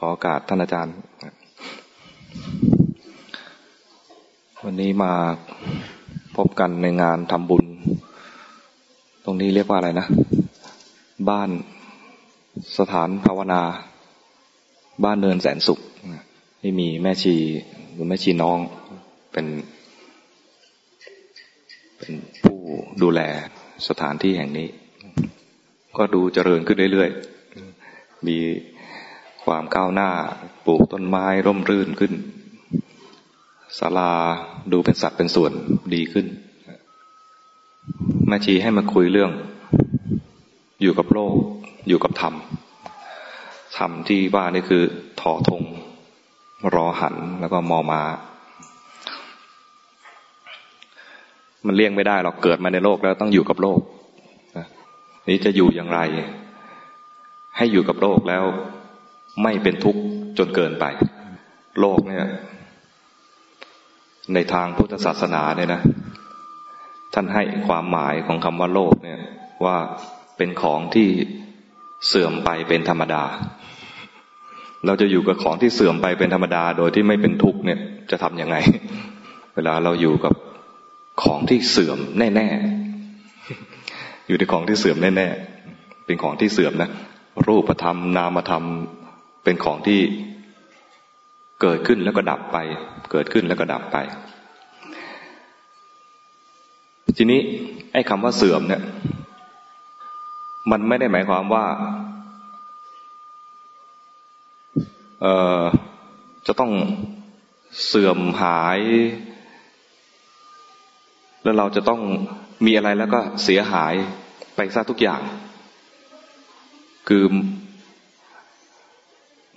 ขอโอกาสท่านอาจารย์ วันนี้มาพบกันในงานทำบุญ ตรงนี้เรียกว่าอะไรนะ บ้านสถานภาวนา บ้านเนินแสนสุขที่มีแม่ชีหรือแม่ชีน้องเป็นเป็นผู้ดูแลสถานที่แห่งนี้ ก็ดูเจริญขึ้นเรื่อยๆ มี ความก้าวหน้าปลูกต้นไม้ร่มรื่นขึ้นศาลาดูเป็นสัตว์เป็นส่วนดีขึ้นแม่ชีให้มาคุยเรื่อง อยู่กับโลก อยู่กับธรรมธรรมที่ว่านี่คือถอธงรอหันแล้วก็มอมา มันเลี่ยงไม่ได้หรอกเกิดมาในโลกแล้วต้องอยู่กับโลกนี้จะอยู่อย่างไร ให้อยู่กับโลกแล้ว ไม่เป็นทุกข์จนเกินไป โลกเนี่ย ในทางพุทธศาสนาเนี่ยนะ ท่านให้ความหมายของคำว่าโลกเนี่ย ว่าเป็นของที่เสื่อมไปเป็นธรรมดา เราจะอยู่กับของที่เสื่อมไปเป็นธรรมดา โดยที่ไม่เป็นทุกข์เนี่ยจะทำยังไง เวลาเราอยู่กับของที่เสื่อมแน่ๆ อยู่ในของที่เสื่อมแน่ๆ เป็นของที่เสื่อมนะ รูปธรรม นามธรรม เป็นของที่เกิดขึ้นแล้วก็ดับไป เกิดขึ้นแล้วก็ดับไป ทีนี้ไอ้คำว่าเสื่อมเนี่ย มันไม่ได้หมายความว่าเออจะต้องเสื่อมหาย แล้วเราจะต้องมีอะไรแล้วก็เสียหายไปซะทุกอย่าง คือ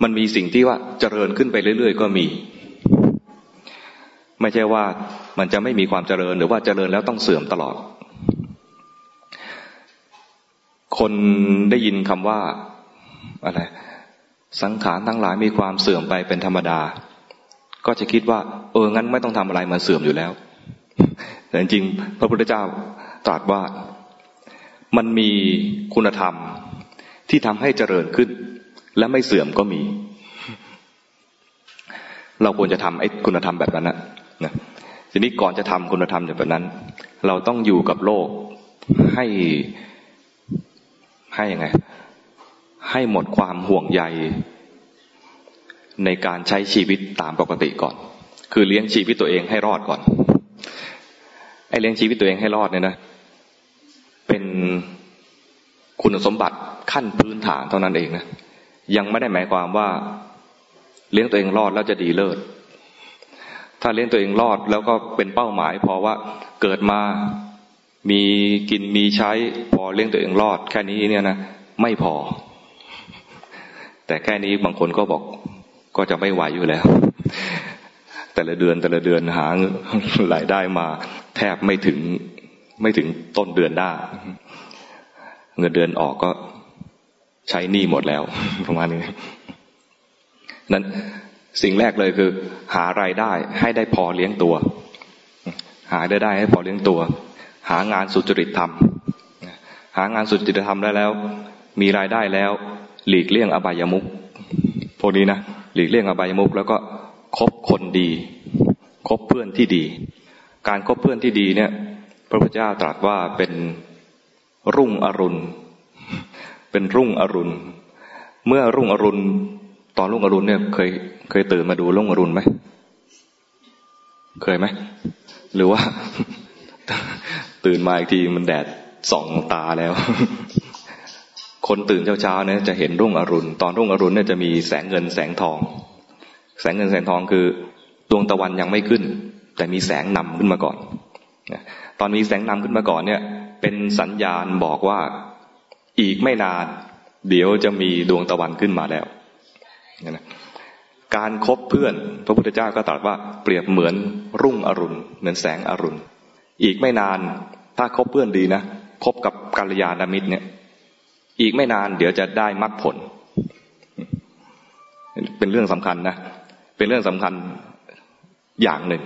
มันมีสิ่งที่ว่าเจริญขึ้นไปเรื่อย ๆ ก็มี ไม่ใช่ว่ามันจะไม่มีความเจริญหรือว่าเจริญแล้วต้องเสื่อมตลอด คนได้ยินคำว่าอะไรสังขารทั้งหลายมีความเสื่อมไปเป็นธรรมดา ก็จะคิดว่า เอองั้นไม่ต้องทำอะไรมันเสื่อมอยู่แล้ว แต่จริงพระพุทธเจ้าตรัสว่ามันมีคุณธรรมที่ทำให้เจริญขึ้น และไม่เสื่อมก็มี เราควรจะทำไอ้คุณธรรมแบบนั้นนะทีนี้ก่อนจะทำคุณธรรมแบบนั้น เราต้องอยู่กับโลกให้ให้ยังไง ให้หมดความห่วงใยในการใช้ชีวิตตามปกติก่อน คือเลี้ยงชีวิตตัวเองให้รอดก่อน ไอ้เลี้ยงชีวิตตัวเองให้รอดเนี่ยนะ เป็นคุณสมบัติขั้นพื้นฐานเท่านั้นเองนะ ยังไม่ได้หมายความว่า เลี้ยงตัวเองรอดแล้วจะดีเลิศถ้าเลี้ยงตัวเองรอดแล้วก็เป็นเป้าหมายพอว่าเกิดมามีกินมีใช้พอเลี้ยงตัวเองรอด แค่นี้เนี่ยนะไม่พอ แต่แค่นี้บางคนก็บอกก็จะไม่ไหวอยู่แล้ว แต่ละเดือนแต่ละเดือนหารายได้มา แทบไม่ถึงไม่ถึงต้นเดือนได้ เงินเดือนออกก็ ใช้หนี้หมดแล้วประมาณนี้นั้นสิ่งแรกเลยคือ หารายได้ให้ได้พอเลี้ยงตัว หาได้ได้ให้พอเลี้ยงตัว หางานสุจริตทำหางานสุจริตทำได้แล้ว มีรายได้แล้ว หลีกเลี่ยงอบายมุกพวกนี้นะหลีกเลี่ยงอบายมุกแล้วก็คบคนดี คบเพื่อนที่ดี การคบเพื่อนที่ดีเนี่ย พระพุทธเจ้าตรัสว่าเป็นรุ่งอรุณ เป็นรุ่งอรุณ เมื่อรุ่งอรุณ ตอนรุ่งอรุณเนี่ยเคยเคยตื่นมาดูรุ่งอรุณไหมเคยไหมหรือว่า ตื่นมาอีกทีมันแดดส่องตาแล้ว คนตื่นเช้าๆเนี่ยจะเห็นรุ่งอรุณ ตอนรุ่งอรุณเนี่ยจะมีแสงเงินแสงทอง แสงเงินแสงทองคือดวงตะวันยังไม่ขึ้น แต่มีแสงนำขึ้นมาก่อนตอนมีแสงนำขึ้นมาก่อนเนี่ย เป็นสัญญาณบอกว่า อีกไม่นาน เดี๋ยวจะมีดวงตะวันขึ้นมาแล้วนะการครบเพื่อน พระพุทธเจ้าก็ตรัสว่าเปรียบเหมือนรุ่งอรุณ เหมือนแสงอรุณ อีกไม่นานถ้าคบเพื่อนดีนะคบกับกัลยาณมิตรเนี่ย อีกไม่นาน เดี๋ยวจะได้มรรคผล เป็นเรื่องสำคัญนะเป็นเรื่องสำคัญอย่างหนึ่ง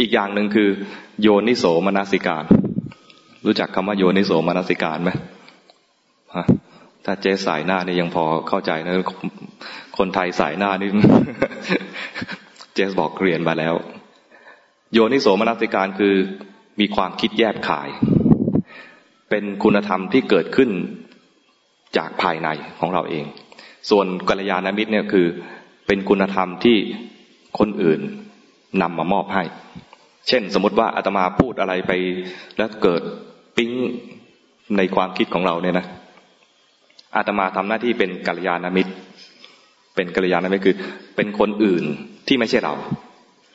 อีกอย่างหนึ่งคือ โยนิโสมนสิการ รู้จักคำว่าโยนิโสมนสิการไหม ถ้าเจ๊สายหน้านี่ยังพอเข้าใจนะ คนไทยสายหน้านี่ เจสบอกเรียนมาแล้ว โยนิโสมนสิการคือมีความคิดแยบขาย เป็นคุณธรรมที่เกิดขึ้นจากภายในของเราเอง ส่วนกัลยาณมิตรเนี่ยคือเป็นคุณธรรมที่คนอื่นนำมามอบให้ เช่น สมมติว่าอาตมาพูดอะไรไปแล้วเกิดปิ๊งในความคิดของเราเนี่ยนะ อาตมาทำหน้าที่เป็นกัลยาณมิตร เป็นกัลยาณมิตรคือ เป็นคนอื่นที่ไม่ใช่เรา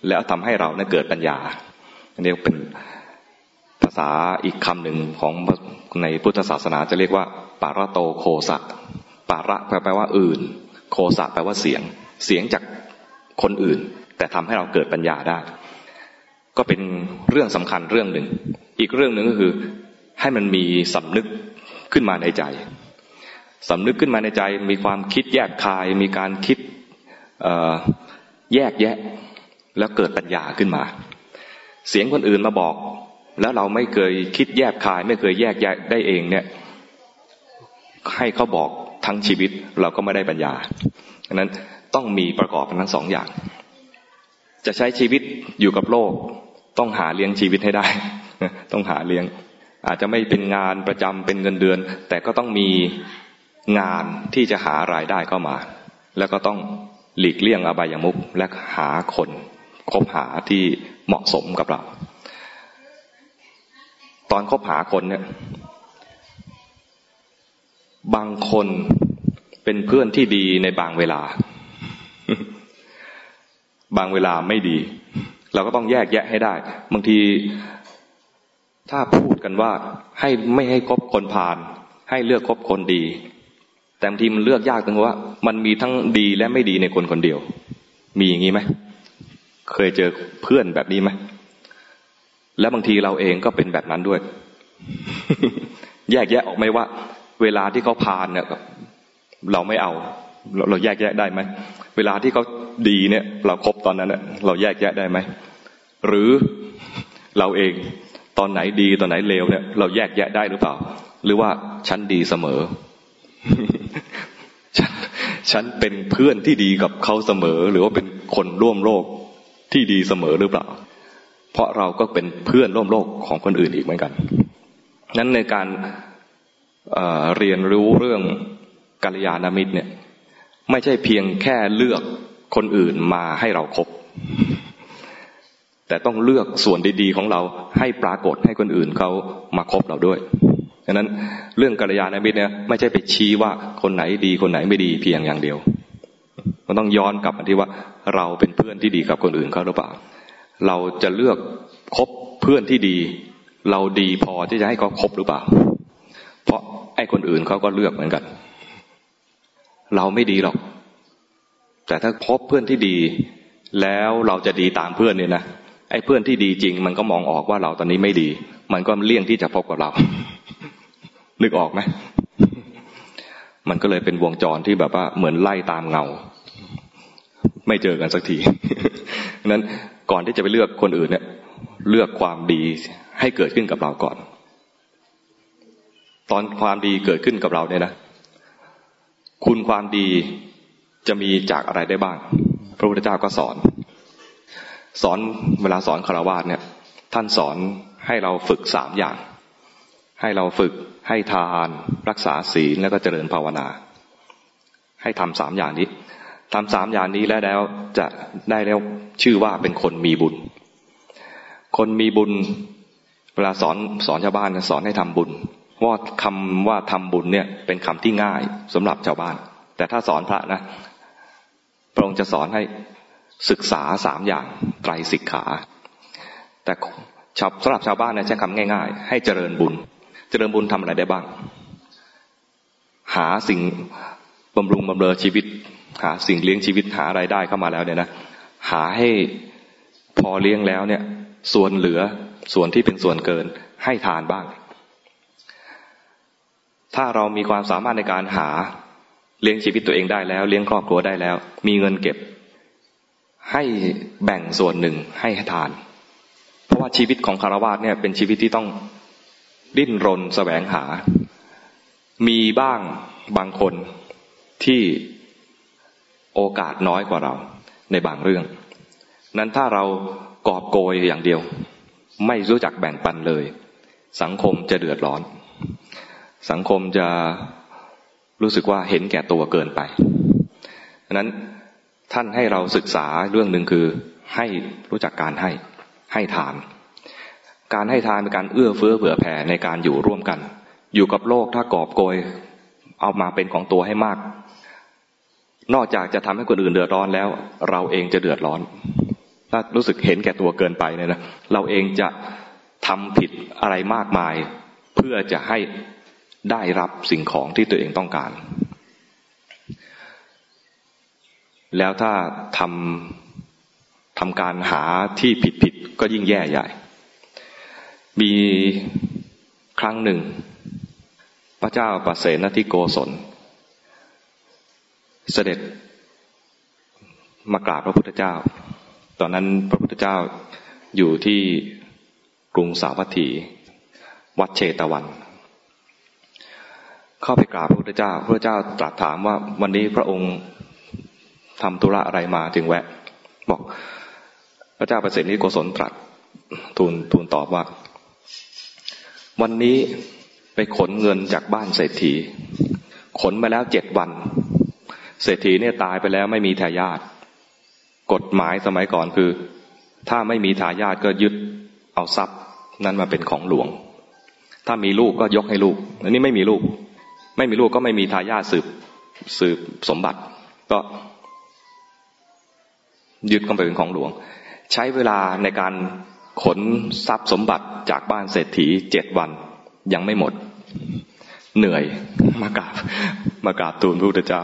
แล้วทำให้เราเนี่ยเกิดปัญญา อันนี้เป็นภาษาอีกคำหนึ่งของในพุทธศาสนาจะเรียกว่าปาระโตโคสะปาระแปลว่าอื่น โคสะแปลว่าเสียง เสียงจากคนอื่น แต่ทำให้เราเกิดปัญญาได้ ก็เป็นเรื่องสำคัญเรื่องหนึ่ง อีกเรื่องหนึ่งก็คือให้มันมีสำนึกขึ้นมาในใจ สำนึกขึ้นมาในใจมีความคิดแยกคาย มีการคิดแยกแยะ แล้วเกิดปัญญาขึ้นมา เสียงคนอื่นมาบอก แล้วเราไม่เคยคิดแยกคาย ไม่เคยแยกแยะได้เองเนี่ย ให้เขาบอกทั้งชีวิตเราก็ไม่ได้ปัญญาดังนั้นต้องมีประกอบทั้งสองอย่าง จะใช้ชีวิตอยู่กับโลก ต้องหาเลี้ยงชีวิตให้ได้ ต้องหาเลี้ยง อาจจะไม่เป็นงานประจำเป็นเงินเดือน แต่ก็ต้องมี งานที่จะหารายได้เข้ามา แล้วก็ต้องหลีกเลี่ยงอบายามุขและหาคนคบหาที่เหมาะสมกับเรา ตอนคบหาคนเนี่ย บางคนเป็นเพื่อนที่ดีในบางเวลา บางเวลาไม่ดี เราก็ต้องแยกแยะให้ได้ บางทีถ้าพูดกันว่าให้ไม่ให้คบคนพาลให้เลือกคบคนดี แต่บางทีมันเลือกยากตรงว่า มันมีทั้งดีและไม่ดีในคนคนเดียว มีอย่างนี้ไหมเคยเจอเพื่อนแบบนี้ไหมแล้วบางทีเราเองก็เป็นแบบนั้นด้วย แยกแยะออกไหมว่า เวลาที่เขาพานเนี่ยเราไม่เอาเราเราแยกแยะได้ไหมเวลาที่เขาดีเนี่ย เราครบตอนนั้นเนี่ยเราแยกแยะได้ไหมหรือเราเองตอนไหนดีตอนไหนเลวเนี่ย เราแยกแยะได้หรือเปล่า หรือว่าฉันดีเสมอ ฉันเป็นเพื่อนที่ดีกับเขาเสมอ หรือว่าเป็นคนร่วมโลกที่ดีเสมอหรือเปล่า เพราะเราก็เป็นเพื่อนร่วมโลกของคนอื่นอีกเหมือนกัน นั้นในการเเรียนรู้เรื่องกัลยาณมิตรเนี่ย ไม่ใช่เพียงแค่เลือกคนอื่นมาให้เราครบแต่ต้องเลือกส่วนดีๆของเราให้ปรากฏให้คนอื่นเขามาคบเราด้วย ดังนั้นเรื่องกัลยาณมิตรเนี่ยไม่ใช่ไปชี้ว่าคนไหนดีคนไหนไม่ดีเพียงอย่างเดียว มันต้องย้อนกลับมาที่ว่าเราเป็นเพื่อนที่ดีกับคนอื่นเขาหรือเปล่า เราจะเลือกคบเพื่อนที่ดี เราดีพอที่จะให้เขาคบหรือเปล่า เพราะไอ้คนอื่นเขาก็เลือกเหมือนกัน เราไม่ดีหรอก แต่ถ้าพบเพื่อนที่ดี แล้วเราจะดีตามเพื่อนเนี่ยนะไอ้เพื่อนที่ดีจริง มันก็มองออกว่าเราตอนนี้ไม่ดี มันก็เลี่ยงที่จะพบกับเรา นึกออกไหมมันก็เลยเป็นวงจรที่แบบว่าเหมือนไล่ตามเงา ไม่เจอกันสักทีนั้นก่อนที่จะไปเลือกคนอื่นเนี่ย เลือกความดีให้เกิดขึ้นกับเราก่อน ตอนความดีเกิดขึ้นกับเราเนี่ยนะ คุณความดีจะมีจากอะไรได้บ้าง พระพุทธเจ้าก็สอน สอนเวลาสอนคารวะเนี่ย ท่านสอนให้เราฝึกสามอย่าง ให้เราฝึกให้ทานรักษาศีลแล้วก็เจริญภาวนา ให้ทำสามอย่างนี้ทำสามอย่างนี้แล้วแล้วจะได้แล้วชื่อว่าเป็นคนมีบุญ คนมีบุญเวลาสอนสอนชาวบ้านสอนให้ทำบุญว่าคำว่าทำบุญเนี่ยเป็นคำที่ง่ายสำหรับชาวบ้าน แต่ถ้าสอนพระนะพระองค์จะสอนให้ศึกษาสามอย่างไตรสิกขา แต่สำหรับชาวบ้านเนี่ยใช้คำง่าย ๆ ให้เจริญบุญ เจริญบุญทำอะไรได้บ้าง หาสิ่งบำรุงบำเรอชีวิต หาสิ่งเลี้ยงชีวิตหาไรายได้เข้ามาแล้วเนี่ยนะหาให้พอเลี้ยงแล้วเนี่ย ส่วนเหลือส่วนที่เป็นส่วนเกินให้ทานบ้าง ถ้าเรามีความสามารถในการหาเลี้ยงชีวิตตัวเองได้แล้ว เลี้ยงครอบครัวได้แล้ว มีเงินเก็บ ให้แบ่งส่วนหนึ่งให้ทาน เพราะว่าชีวิตของคารวะเนี่ยเป็นชีวิตที่ต้อง ดิ้นรนสแสวงหา มีบ้างบางคนที่โอกาสน้อยกว่าเราในบางเรื่อง นั้นถ้าเรากอบโกยอย่างเดียว ไม่รู้จักแบ่งปันเลย สังคมจะเดือดร้อน สังคมจะรู้สึกว่าเห็นแก่ตัวเกินไปนั้นท่านให้เราศึกษาเรื่องหนึ่งคือให้รู้จักการให้ให้ทาน การให้ทานเป็นการเอื้อเฟื้อเผื่อแผ่ในการอยู่ร่วมกัน อยู่กับโลกถ้ากอบโกย เอามาเป็นของตัวให้มาก นอกจากจะทำให้คนอื่นเดือดร้อนแล้ว เราเองจะเดือดร้อน ถ้ารู้สึกเห็นแก่ตัวเกินไปเนี่ยนะเราเองจะทำผิดอะไรมากมาย เพื่อจะให้ได้รับสิ่งของที่ตัวเองต้องการ แล้วถ้าทำทำการหาที่ผิดผิดก็ยิ่งแย่ใหญ่ มีครั้งหนึ่ง พระเจ้าปเสนทิโกศล เสด็จมากราบพระพุทธเจ้า ตอนนั้นพระพุทธเจ้าอยู่ที่กรุงสาวัตถี วัดเชตวัน เข้าไปกราบพระพุทธเจ้า พระเจ้าตรัสถามว่าวันนี้พระองค์ทำธุระอะไรมาถึงแวะ บอก พระเจ้าประสิทธิโกศลตรัสทูลทูลตอบว่า วันนี้ไปขนเงินจากบ้านเศรษฐี ขนมาแล้วเจ็ดวัน เศรษฐีเนี่ยตายไปแล้วไม่มีทายาทกฎหมายสมัยก่อนคือ ถ้าไม่มีทายาทก็ยึดเอาทรัพย์นั้นมาเป็นของหลวง ถ้ามีลูกก็ยกให้ลูกอันนี้ไม่มีลูก ไม่มีลูกก็ไม่มีทายาทสืบสืบสมบัติ ก็ยึดเข้าไปเป็นของหลวง ใช้เวลาในการ ขนทรัพย์สมบัติจากบ้านเศรษฐีเจ็ดวันยังไม่หมด เหนื่อยมากราบมากราบทูลพระพุทธเจ้า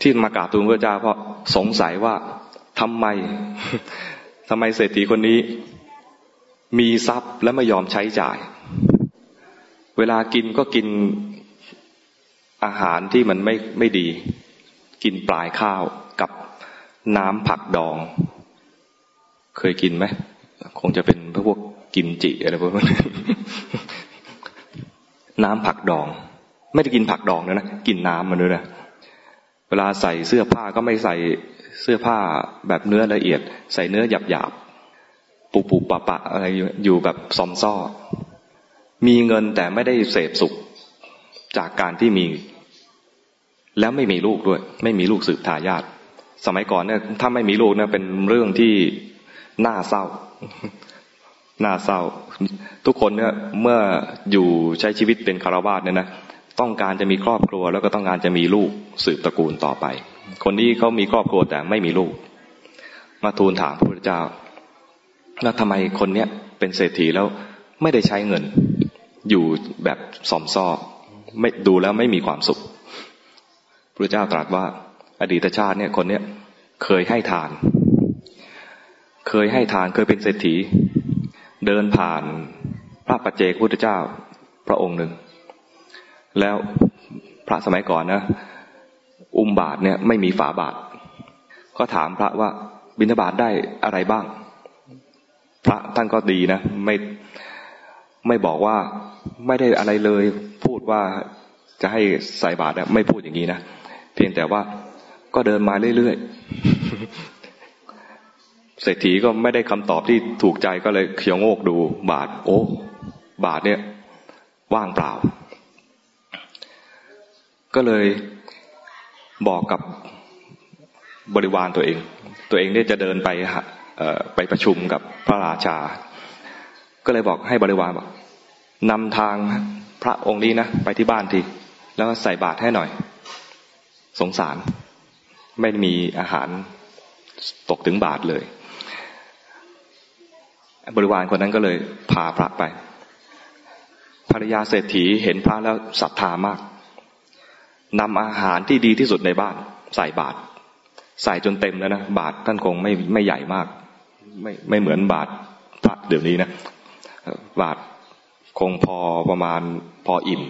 ที่มากราบทูลพระเจ้า เพราะสงสัยว่าทำไมทำไมเศรษฐีคนนี้ มีทรัพย์และไม่ยอมใช้จ่าย เวลากินก็กินอาหารที่มันไม่ไม่ดี กินปลายข้าวกับน้ำผักดอง เคยกินไหมคงจะเป็นพวกกิมจิอะไรพวกนั้นน้ำผักดอง ไม่ได้กินผักดองนะนะกินน้ำมันด้วยนะเวลาใส่เสื้อผ้าก็ไม่ใส่เสื้อผ้าแบบเนื้อละเอียด ใส่เนื้อหยาบหยาบปูปูปะปะอะไรอยู่แบบซอมซ้อมีเงินแต่ไม่ได้เสพสุขจากการที่มี แล้วไม่มีลูกด้วย ไม่มีลูกสืบทายาทสมัยก่อนเนี่ยถ้าไม่มีลูกเนี่ยเป็นเรื่องที่ น่าเศร้าน่าเศร้า ทุกคนเนี่ยเมื่ออยู่ใช้ชีวิตเป็นคารวาสเนี่ยนะต้องการจะมีครอบครัว แล้วก็ต้องการจะมีลูกสืบตระกูลต่อไป คนนี้เขามีครอบครัวแต่ไม่มีลูก มาทูลถามพระพุทธเจ้าแล้วทำไมคนเนี้ยเป็นเศรษฐีแล้วไม่ได้ใช้เงิน อยู่แบบสอมซ้อไม่ดูแล้วไม่มีความสุขพระเจ้าตรัสว่า อดีตชาติเนี่ยคนเนี้ยเคยให้ทาน เคยให้ทานเคยเป็นเศรษฐี เดินผ่านพระปัจเจกพุทธเจ้าพระองค์หนึ่ง แล้วพระสมัยก่อนนะ อุมบาทเนี่ยไม่มีฝาบาท ก็ถามพระว่าบิณฑบาตได้อะไรบ้าง พระท่านก็ดีนะ ไม่ไม่บอกว่าไม่ได้อะไรเลย พูดว่าจะให้ใส่บาตรไม่พูดอย่างนี้นะเพียงแต่ว่าก็เดินมาเรื่อย เศรษฐีก็ไม่ได้คำตอบที่ถูกใจก็เลยเขียวโงกดูบาท โอ้บาทเนี่ยว่างเปล่า ก็เลยบอกกับบริวารตัวเอง ตัวเองเนี่ยจะเดินไปไปประชุมกับพระราชา ก็เลยบอกให้บริวารบอกนำทางพระองค์นี้นะไปที่บ้านทีแล้วใส่บาตรให้หน่อย สงสาร ไม่มีอาหารตกถึงบาทเลย บริวารคนนั้นก็เลยพาพระไป ภรรยาเศรษฐีเห็นพระแล้วศรัทธามากนำอาหารที่ดีที่สุดในบ้าน ใส่บาตรใส่จนเต็มแล้วนะบาตรท่านคงไม่ไม่ใหญ่มาก ไม่ไม่เหมือนบาตรพระเดี๋ยวนี้นะบาทคงพอประมาณพออิ่ม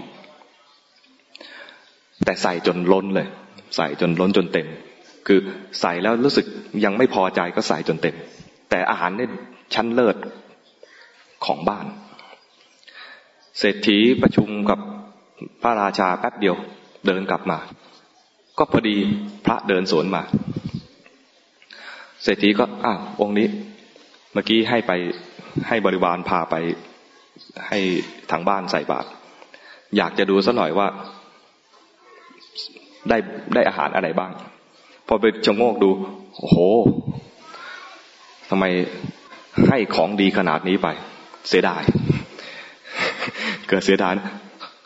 แต่ใส่จนล้นเลย ใส่จนล้นจนเต็ม คือใส่แล้วรู้สึกยังไม่พอใจก็ใส่จนเต็ม แต่อาหารเนี่ยชั้นเลิศของบ้าน เศรษฐีประชุมกับพระราชาแป๊บเดียวเดินกลับมา ก็พอดีพระเดินสวนมา เศรษฐีก็อ้าวองค์นี้ เมื่อกี้ให้ไปให้บริวารพาไปให้ทางบ้านใส่บาตรอยากจะดูสัหน่อยว่า ได้ได้อาหารอะไรบ้าง พอไปชงโงกดู โอ้โห ทำไมให้ของดีขนาดนี้ไป เสียดาย เกิดเสียดายนะ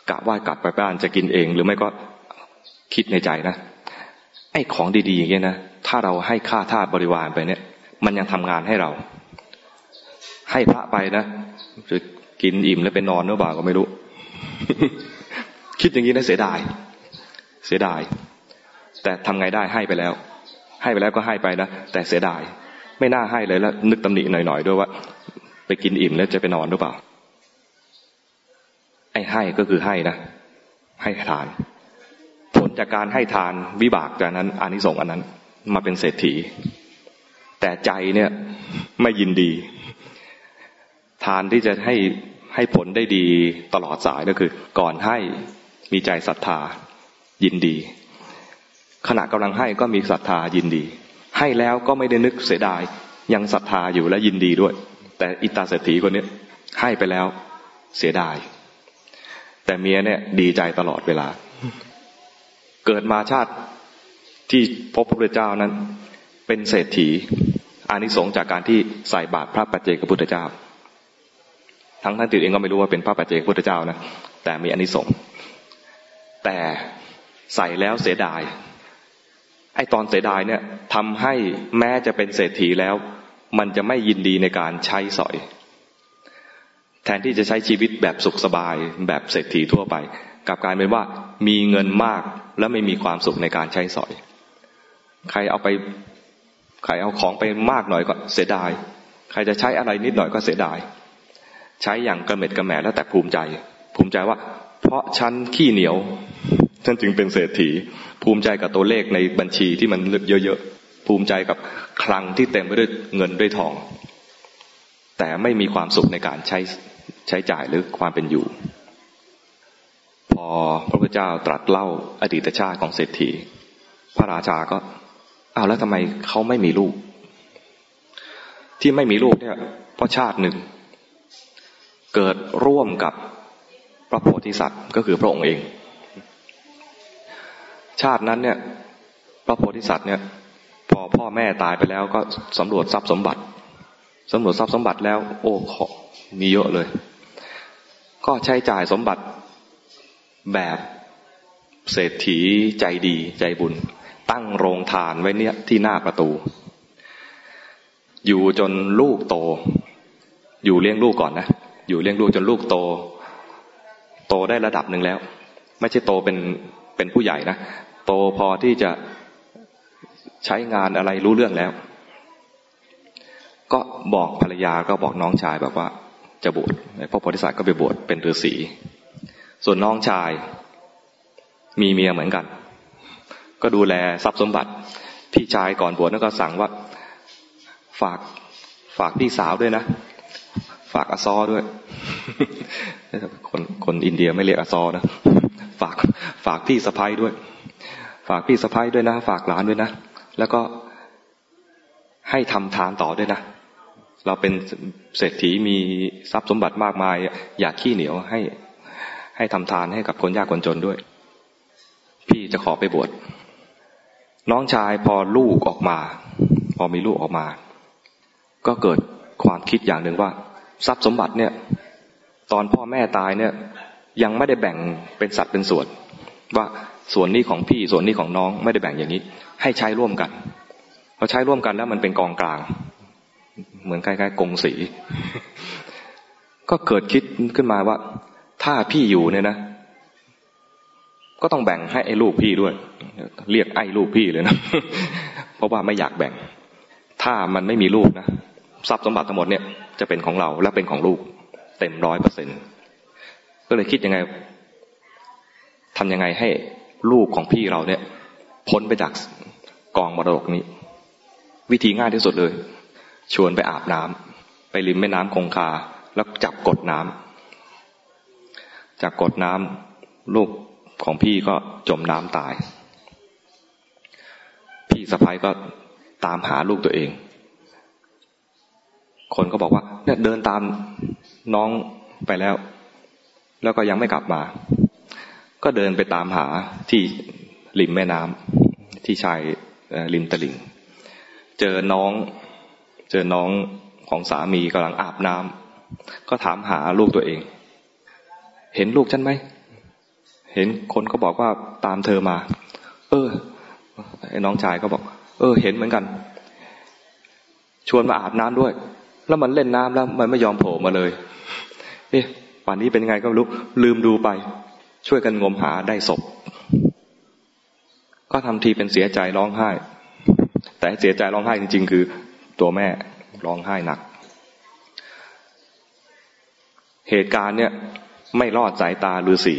กะว่ากลับไปบ้านจะกินเอง หรือไม่ก็คิดในใจนะไอ้ของดีๆอย่างเงี้ยนะถ้าเราให้ค่าทาสบริวารไปเนี่ย มันยังทำงานให้เรา ให้พระไปนะจะกินอิ่มแล้วไปนอนหรือเปล่าก็ไม่รู้ คิดอย่างนี้นะเสียดาย เสียดาย แต่ทำไงได้ให้ไปแล้ว ให้ไปแล้วก็ให้ไปนะแต่เสียดาย ไม่น่าให้เลยแล้ว นึกตำหนิหน่อยๆด้วยว่า ไปกินอิ่มแล้วจะไปนอนหรือเปล่า ไอ้ให้ก็คือให้นะ ให้ทาน ผลจากการให้ทานวิบากจากนั้นอานิสงส์อันนั้น มาเป็นเศรษฐี แต่ใจเนี่ยไม่ยินดี ทานที่จะให้ให้ผลได้ดีตลอดสายก็คือ ก่อนให้มีใจศรัทธายินดี ขณะกำลังให้ก็มีศรัทธายินดี ให้แล้วก็ไม่ได้นึกเสียดาย ยังศรัทธาอยู่และยินดีด้วย แต่อิตาเศรษฐีคนนี้ให้ไปแล้วเสียดาย แต่เมียเนี่ยดีใจตลอดเวลา เกิดมาชาติที่พบพระพุทธเจ้านั้น เป็นเศรษฐีอานิสงส์จากการที่ใส่บาตรพระปัจเจกพุทธเจ้า ทั้งท่านติดเองก็ไม่รู้ว่าเป็นพระปัจเจกพุทธเจ้านะแต่มีอานิสงส์แต่ใส่แล้วเสียดาย ไอ้ตอนเสียดายเนี่ยทำให้แม้จะเป็นเศรษฐีแล้ว มันจะไม่ยินดีในการใช้สอย แทนที่จะใช้ชีวิตแบบสุขสบายแบบเศรษฐีทั่วไปกลับกลายเป็นว่ามีเงินมากและไม่มีความสุขในการใช้สอย ใครเอาไปใครเอาของไปมากหน่อยก็เสียดาย ใครจะใช้อะไรนิดหน่อยก็เสียดาย ใช้อย่างกระเม็ดกระแหมแล้วแต่ภูมิใจ ภูมิใจว่า เพราะฉันขี้เหนียวฉันจึงเป็นเศรษฐี ภูมิใจกับตัวเลขในบัญชีที่มันเยอะๆ ภูมิใจกับคลังที่เต็มไปด้วยเงินด้วยทอง แต่ไม่มีความสุขในการใช้ใช้จ่ายหรือความเป็นอยู่ พอพระพุทธเจ้าตรัสเล่าอดีตชาติของเศรษฐี พระราชาก็อ้าวแล้วทำไมเขาไม่มีลูก ที่ไม่มีลูกเนี่ยเพราะชาติหนึ่ง เกิดร่วมกับพระโพธิสัตว์ก็คือพระองค์เอง ชาตินั้นเนี่ย พระโพธิสัตว์เนี่ย พอพ่อแม่ตายไปแล้วก็สำรวจทรัพย์สมบัติสำรวจทรัพย์สมบัติแล้ว โอ้ขอมีเยอะเลย ก็ใช้จ่ายสมบัติแบบเศรษฐีใจดีใจบุญ ตั้งโรงทานไว้เนี่ยที่หน้าประตู อยู่จนลูกโต อยู่เลี้ยงลูกก่อนนะ อยู่เลี้ยงลูกจนลูกโต โตได้ระดับหนึ่งแล้ว ไม่ใช่โตเป็นเป็นผู้ใหญ่นะ โตพอที่จะใช้งานอะไรรู้เรื่องแล้ว ก็บอกภรรยาก็บอกน้องชายแบบว่า จะบวชพระโพธิสัตว์ก็ไปบวชเป็นฤาษีส่วนน้องชายมีเมียเหมือนกัน ก็ดูแลทรัพย์สมบัติ พี่ชายก่อนบวชนั่นก็สั่งว่า ฝากฝากพี่สาวด้วยนะ ฝากอซอด้วย คนคนอินเดียไม่เรียกอซอนะ ฝากฝากพี่สะพ้ายด้วย ฝากพี่สะพ้ายด้วยนะ ฝากหลานด้วยนะ แล้วก็ให้ทำทานต่อด้วยนะ เราเป็นเศรษฐีมีทรัพย์สมบัติมากมาย อยากขี้เหนียวให้ ให้ทำทานให้กับคนยากคนจนด้วย พี่จะขอไปบวชน้องชายพอลูกออกมา พอมีลูกออกมา ก็เกิดความคิดอย่างหนึ่งว่า ทรัพย์สมบัติเนี่ย ตอนพ่อแม่ตายเนี่ย ยังไม่ได้แบ่งเป็นสัดเป็นส่วน ว่า ส่วนนี้ของพี่ส่วนนี้ของน้องไม่ได้แบ่งอย่างนี้ ให้ใช้ร่วมกันพอใช้ร่วมกันแล้วมันเป็นกองกลาง เหมือนใกล้ๆกงสี ก็เกิดคิดขึ้นมาว่า ถ้าพี่อยู่เนี่ยนะ ก็ต้องแบ่งให้ไอ้ลูกพี่ด้วย เรียกไอ้ลูกพี่เลยนะ เพราะว่าไม่อยากแบ่ง ถ้ามันไม่มีลูกนะทรัพย์สมบัติทั้งหมดเนี่ยจะเป็นของเราและเป็นของลูก เต็มร้อยเปอร์เซ็นก็เลยคิดยังไงทำยังไงให้ ลูกของพี่เราเนี่ย พ้นไปจากกองมรดกนี้ วิธีง่ายที่สุดเลย ชวนไปอาบน้ำไปริมแม่น้ำคงคา แล้วจับกดน้ำจากกดน้ำลูกของพี่ก็จมน้ำตาย พี่สะพ้ายก็ตามหาลูกตัวเอง คนก็บอกว่า เนี่ยเดินตามน้องไปแล้ว แล้วก็ยังไม่กลับมา ก็เดินไปตามหาที่ริมแม่น้ำที่ชายริมตลิ่ง เจอน้องเจอน้องของสามีกำลังอาบน้ำก็ถามหาลูกตัวเอง เห็นลูกฉันไหม เห็นคนก็บอกว่าตามเธอมา เออไอ้น้องชายก็บอก เออ เห็นเหมือนกัน ชวนมาอาบน้ำด้วย แล้วมันเล่นน้ำแล้ว มันไม่ยอมโผล่มาเลยเอ๊ะป่านนี้เป็นไงก็รู้ลืมดูไป ช่วยกันงมหาได้ศพ ก็ทำทีเป็นเสียใจร้องไห้ แต่เสียใจร้องไห้จริง ๆ คือตัวแม่ร้องไห้หนัก เหตุการณ์เนี่ยไม่รอดสายตาฤาษี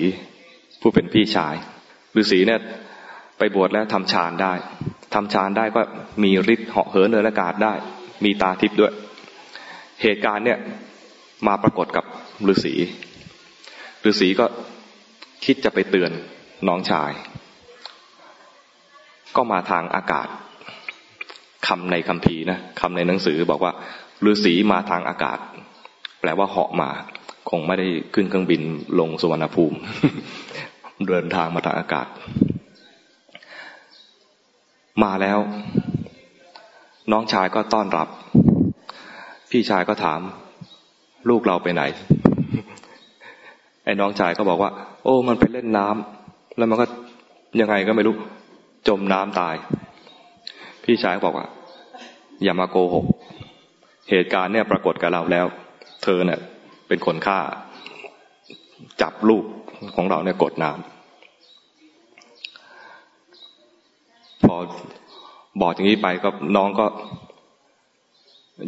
ผู้เป็นพี่ชายฤาษีเนี่ยไปบวชแล้วทำฌานได้ทำฌานได้ก็มีฤทธิ์เหาะเหินเนินอากาศได้ มีตาทิพย์ด้วย เหตุการณ์เนี่ยมาปรากฏกับฤาษีฤาษีก็ คิดจะไปเตือนน้องชาย ก็มาทางอากาศคำในคำพีนะคำในหนังสือบอกว่าฤาษีมาทางอากาศ แปลว่าเหาะมา คงไม่ได้ขึ้นเครื่องบินลงสุวรรณภูมิ เดินทางมาทางอากาศ มาแล้ว น้องชายก็ต้อนรับ พี่ชายก็ถาม ลูกเราไปไหน ไอ้น้องชายก็บอกว่า โอ้ มันไปเล่นน้ำแล้วมันก็ยังไงก็ไม่รู้ จมน้ำตาย พี่ชายบอกว่า อย่ามาโกหก เหตุการณ์เนี่ยปรากฏกับเราแล้ว เธอเนี่ยเป็นคนฆ่า จับลูกของเราเนี่ยกดน้ำพอบอกอย่างนี้ไปก็น้องก็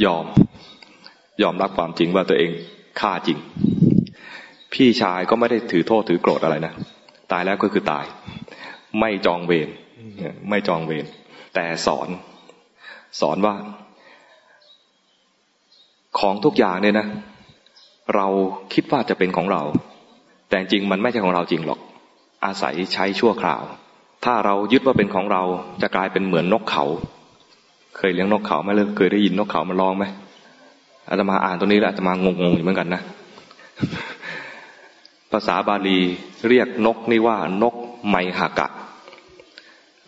ยอม ยอมรับความจริงว่าตัวเองฆ่าจริง พี่ชายก็ไม่ได้ถือโทษถือโกรธอะไรนะตายแล้วก็คือตาย ไม่จองเวรไม่จองเวรแต่สอน สอนว่า ของทุกอย่างเนี่ยนะ เราคิดว่าจะเป็นของเรา แต่จริงมันไม่ใช่ของเราจริงหรอก อาศัยใช้ชั่วคราว ถ้าเรายึดว่าเป็นของเราจะกลายเป็นเหมือนนกเขา เคยเลี้ยงนกเขาไหมเลยเคยได้ยินนกเขามันร้องไหมอาตมาอ่านตัวนี้แล้วอาตมางงๆอยู่เหมือนกันนะ ภาษาบาลีเรียกนกนี่ว่านกไมหากะ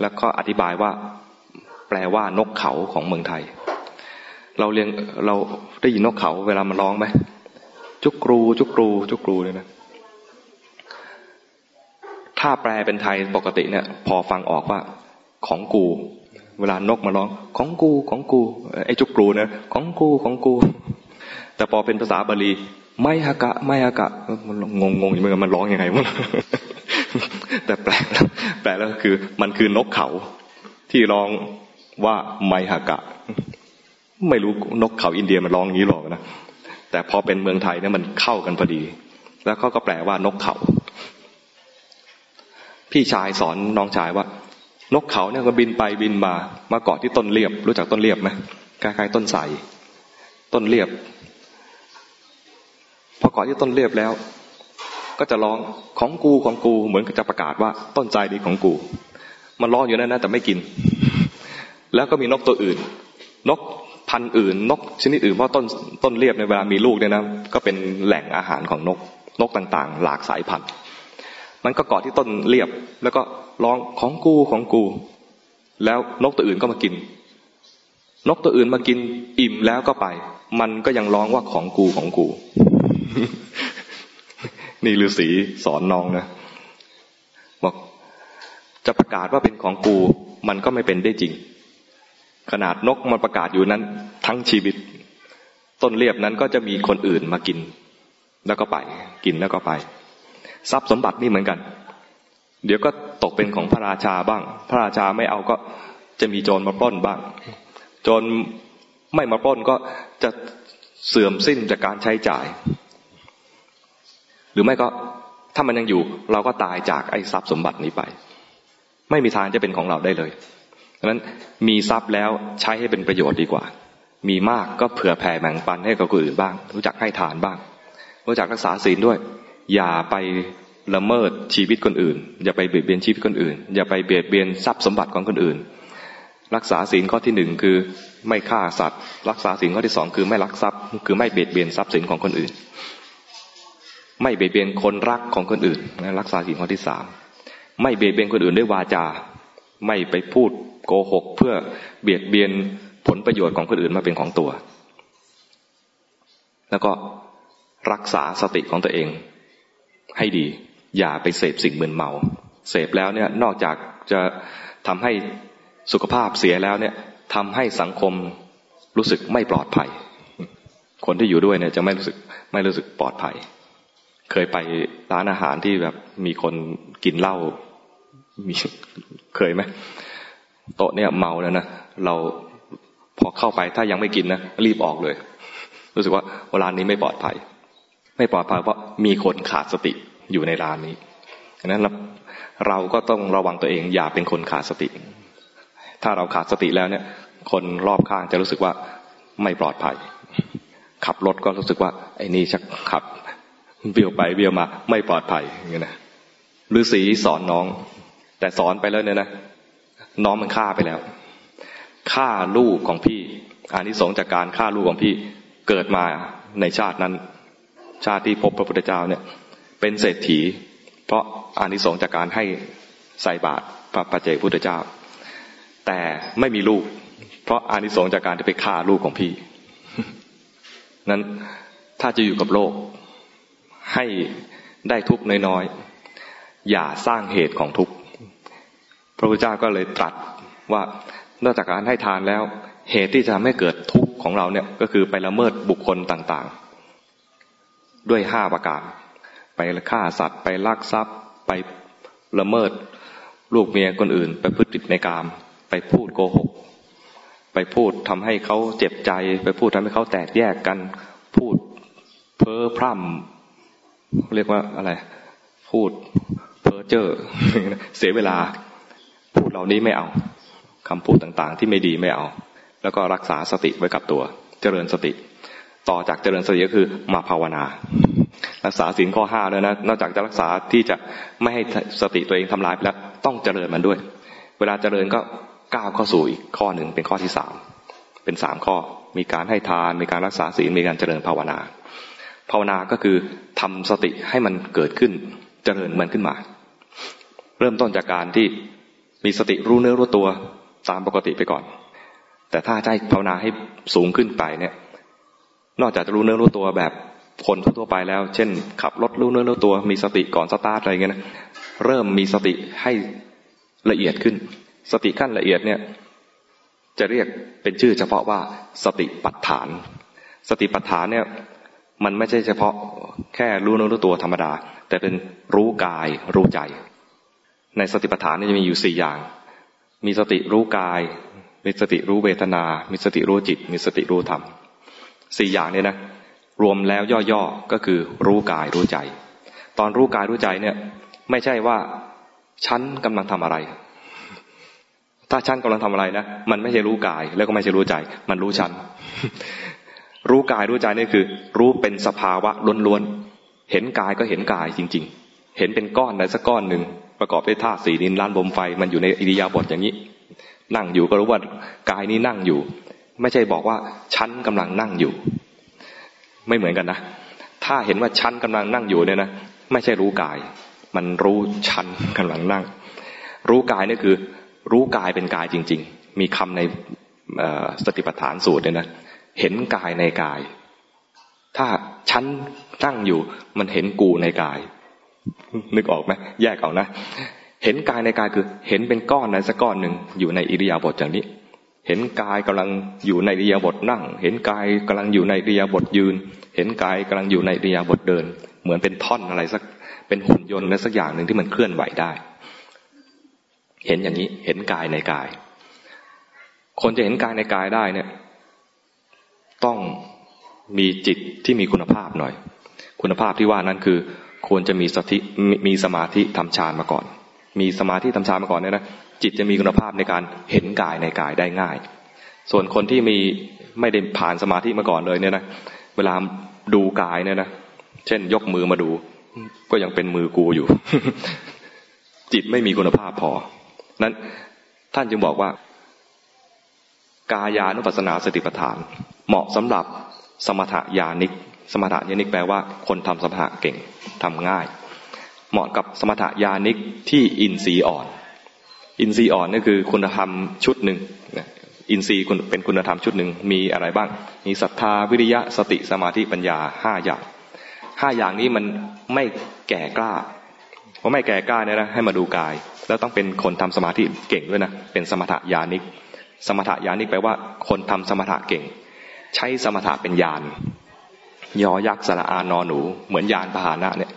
แล้วก็อธิบายว่าแปลว่านกเขาของเมืองไทย เราเรียงเราได้ยินนกเขา เวลามันร้องไหมจุกกรูจุกกรูจุกกรูเลยนะถ้าแปลเป็นไทยปกติเนี่ย พอฟังออกว่า ของกู เวลานกมาร้อง ของกูของกูไอ้จุกกูนะของกูของกู แต่พอเป็นภาษาบาลี ไม่ฮะกะ ไม่ฮะกะมันงงงงอยู่เหมือนกันมันร้องยังไงวะแต่แปลแล้วแปลแล้วคือ มันคือนกเขา ที่ร้องว่าไมฮากะ ไม่รู้นกเขาอินเดียมันร้องอย่างนี้หรอกนะแต่พอเป็นเมืองไทยเนี่ยมันเข้ากันพอดี แล้วเขาก็แปลว่านกเขา พี่ชายสอนน้องชายว่า นกเขาเนี่ยก็บินไปบินมา มาเกาะที่ต้นเรียบ รู้จักต้นเรียบไหมคล้ายๆต้นไทรต้นเรียบ พอเกาะที่ต้นเรียบแล้ว ก็จะร้องของกูของกู เหมือนกับจะประกาศว่าต้นไทรดีของกู มันร้องอยู่นั่นนะแต่ไม่กิน แล้วก็มีนกตัวอื่น นกพันอื่น นกชนิดอื่นเพราะต้นต้นเรียบในเวลามีลูกเนี่ยนะก็เป็นแหล่งอาหารของนกนกต่างๆ หลากสายพันธุ์ มันก็เกาะที่ต้นเรียบ แล้วก็ร้องของกูของกู แล้วนกตัวอื่นก็มากิน นกตัวอื่นมากินอิ่มแล้วก็ไป มันก็ยังร้องว่าของกูของกู นี่ฤาษีสอนน้องนะบอกจะประกาศว่าเป็นของกูมันก็ไม่เป็นได้จริง ขนาดนกมันประกาศอยู่นั้น ทั้งชีวิต ต้นเรียบนั้นก็จะมีคนอื่นมากิน แล้วก็ไป กินแล้วก็ไป ทรัพย์สมบัตินี่เหมือนกัน เดี๋ยวก็ตกเป็นของพระราชาบ้าง พระราชาไม่เอาก็จะมีโจรมาปล้นบ้าง โจรไม่มาปล้นก็จะเสื่อมสิ้นจากการใช้จ่าย หรือไม่ก็ถ้ามันยังอยู่ เราก็ตายจากไอ้ทรัพย์สมบัตินี้ไป ไม่มีทางจะเป็นของเราได้เลยดังนั้นมีทรัพย์แล้วใช้ให้เป็นประโยชน์ดีกว่า มีมากก็เผื่อแผ่แบ่งปันให้กับคนอื่นบ้าง รู้จักให้ทานบ้าง รู้จักรักษาศีลด้วย อย่าไปละเมิดชีวิตคนอื่น อย่าไปเบียดเบียนชีวิตคนอื่น อย่าไปเบียดเบียนทรัพย์สมบัติของคนอื่น รักษาศีลข้อที่หนึ่งคือไม่ฆ่าสัตว์ รักษาศีลข้อที่สองคือไม่ลักทรัพย์ คือไม่เบียดเบียนทรัพย์สินของคนอื่น ไม่เบียดเบียนคนรักของคนอื่นรักษาศีลข้อที่สามไม่เบียดเบียนคนอื่นด้วยวาจา ไม่ไปพูดโกหก เพื่อเบียดเบียนผลประโยชน์ของคนอื่นมาเป็นของตัว แล้วก็รักษาสติของตัวเอง ให้ดี อย่าไปเสพสิ่งมึนเมา เสพแล้วเนี่ยนอกจากจะทำให้สุขภาพเสียแล้วเนี่ยทำให้สังคมรู้สึกไม่ปลอดภัย คนที่อยู่ด้วยเนี่ยจะไม่รู้สึกไม่รู้สึกปลอดภัย เคยไปร้านอาหารที่แบบมีคนกินเหล้ามีเคยไหมโต๊ะเนี่ยเมาแล้วนะเราพอเข้าไปถ้ายังไม่กินนะรีบออกเลย รู้สึกว่าร้านนี้ไม่ปลอดภัย ไม่ปลอดภัยเพราะมีคนขาดสติอยู่ในร้านนี้ดังนั้นเราก็ต้องระวังตัวเอง อย่าเป็นคนขาดสติ ถ้าเราขาดสติแล้วเนี่ย คนรอบข้างจะรู้สึกว่าไม่ปลอดภัย ขับรถก็รู้สึกว่าไอ้นี่ชักขับ เบี้ยวไปเบี้ยวมาไม่ปลอดภัยอย่างเงี้ยนะฤาษีสอนน้อง แต่สอนไปแล้วเนี่ยนะน้องมันฆ่าไปแล้วฆ่าลูกของพี่อานิสงส์จากการฆ่าลูกของพี่เกิดมาในชาตินั้น ชาติที่พบพระพุทธเจ้าเนี่ย เป็นเศรษฐี เพราะอานิสงส์จากการให้ใส่บาตรพระปัจเจกพุทธเจ้า แต่ไม่มีลูก เพราะอานิสงส์จากการที่ไปฆ่าลูกของพี่ นั้นถ้าจะอยู่กับโลก ให้ได้ทุกข์น้อยๆ อย่าสร้างเหตุของทุกข์ พระพุทธเจ้าก็เลยตรัสว่านอกจากการให้ทานแล้ว เหตุที่จะทำให้เกิดทุกข์ของเราเนี่ยก็คือไปละเมิดบุคคลต่างๆ ด้วยห้าประการ ไปฆ่าสัตว์ ไปลักทรัพย์ ไปละเมิดลูกเมียคนอื่น ไปพฤติดในกาม ไปพูดโกหก ไปพูดทำให้เขาเจ็บใจ ไปพูดทำให้เขาแตกแยกกัน พูดเพ้อพร่ำ เรียกว่าอะไร พูดเพ้อเจ้อเสียเวลา พูดเหล่านี้ไม่เอาคำพูดต่างๆ ที่ไม่ดีไม่เอา แล้วก็รักษาสติไว้กับตัว เจริญสติ ต่อจากเจริญสติก็คือมาภาวนา รักษาศีลข้อห้าแล้วนะนอกจากจะรักษาที่จะไม่ให้สติตัวเองทำลายไปแล้วต้องเจริญมันด้วย เวลาเจริญก็ก้าวเข้าสู่อีกข้อหนึ่งเป็นข้อที่สามเป็นสามข้อ มีการให้ทาน มีการรักษาศีล มีการเจริญภาวนา ภาวนาก็คือทำสติให้มันเกิดขึ้น เจริญมันขึ้นมา เริ่มต้นจากการที่มีสติรู้เนื้อรู้ตัวตามปกติไปก่อน แต่ถ้าใจภาวนาให้สูงขึ้นไปเนี่ย นอกจากจะรู้เนื้อรู้ตัวแบบคนทั่วไปแล้ว เช่น ขับรถรู้เนื้อรู้ตัวมีสติก่อนสตาร์ทอะไรเงี้ยนะเริ่มมีสติให้ละเอียดขึ้น สติขั้นละเอียดเนี่ย จะเรียกเป็นชื่อเฉพาะว่าสติปัฏฐาน สติปัฏฐานเนี่ย มันไม่ใช่เฉพาะแค่รู้นื้รู้ตัวธรรมดา แต่เป็นรู้กายรู้ใจ ในสติปัฏฐานนี่จะมีอยู่สี่อย่าง มีสติรู้กาย มีสติรู้เวทนา มีสติรู้จิต มีสติรู้ธรรมสี่อย่างเนี้นะรวมแล้วย่อๆก็คือรู้กายรู้ใจ ตอนรู้กายรู้ใจเนี่ย ไม่ใช่ว่าฉันกำลังทำอะไร ถ้าฉันกำลังทำอะไรนะมันไม่ใช่รู้กายแล้วก็ไม่ใช่รู้ใจ มันรู้ฉัน รู้กายรู้ใจนี่คือ รู้เป็นสภาวะล้วนๆเห็นกายก็เห็นกายจริง ๆ เห็นเป็นก้อนใดสักก้อนหนึ่งประกอบด้วยธาตุสี่ดินล้านลมไฟมันอยู่ในอิริยาบถอย่างนี้ นั่งอยู่ก็รู้ว่ากายนี้นั่งอยู่ ไม่ใช่บอกว่าฉันกำลังนั่งอยู่ ไม่เหมือนกันนะถ้าเห็นว่าฉันกำลังนั่งอยู่เนี่ยนะไม่ใช่รู้กาย มันรู้ฉันกำลังนั่ง รู้กายนี่คือ รู้กายเป็นกายจริง ๆ มีคำในสติปัฏฐานสูตรเนี่ยนะ เห็นกายในกาย ถ้าฉันนั่งอยู่ มันเห็นกูในกาย นึกออกไหมแยกออกนะ เห็นกายในกายคือ เห็นเป็นก้อนในสักก้อนหนึ่งอยู่ในอิริยาบถอย่างนี้ เห็นกายกำลังอยู่ในอิริยาบถนั่ง เห็นกายกำลังอยู่ในอิริยาบถยืน เห็นกายกำลังอยู่ในอิริยาบถเดิน เหมือนเป็นท่อนอะไรสัก เป็นหุ่นยนต์อะไรสักอย่างหนึ่งที่มันเคลื่อนไหวได้ เห็นอย่างนี้ เห็นกายในกาย คนจะเห็นกายในกายได้เนี่ย ต้องมีจิตที่มีคุณภาพหน่อย คุณภาพที่ว่านั้นคือ ควรจะมีสติมีสมาธิทำฌานมาก่อน มีสมาธิทำฌานมาก่อนเนี่ยนะจิตจะมีคุณภาพในการเห็นกายในกายได้ง่าย ส่วนคนที่มีไม่ได้ผ่านสมาธิมาก่อนเลยเนี่ยนะเวลาดูกายเนี่ยนะเช่น ยกมือมาดู ก็ยังเป็นมือกูอยู่ จิตไม่มีคุณภาพพอนั้นท่านจึงบอกว่า กายานุปัสสนาสติปัฏฐาน เหมาะสำหรับสมถยานิก สมถยานิกแปลว่าคนทำสมถะเก่งทำง่าย เหมาะกับสมถยานิกที่อินทรีย์อ่อน อินทรีย์อ่อนนี่คือคุณธรรมชุดหนึ่งอินทรีย์เป็นคุณธรรมชุดหนึ่งมีอะไรบ้าง มีศรัทธาวิริยะสติสมาธิปัญญาห้าอย่างห้าอย่างนี้มันไม่แก่กล้าเพราะไม่แก่กล้าเนี่ยนะให้มาดูกาย แล้วต้องเป็นคนทำสมาธิเก่งด้วยนะเป็นสมถยานิก สมถะยานิกแปลว่า คนทำสมถะเก่ง ใช้สมถะเป็นยานยอยักษ์สระอานอหนู เหมือนยานพาหนะเนี่ย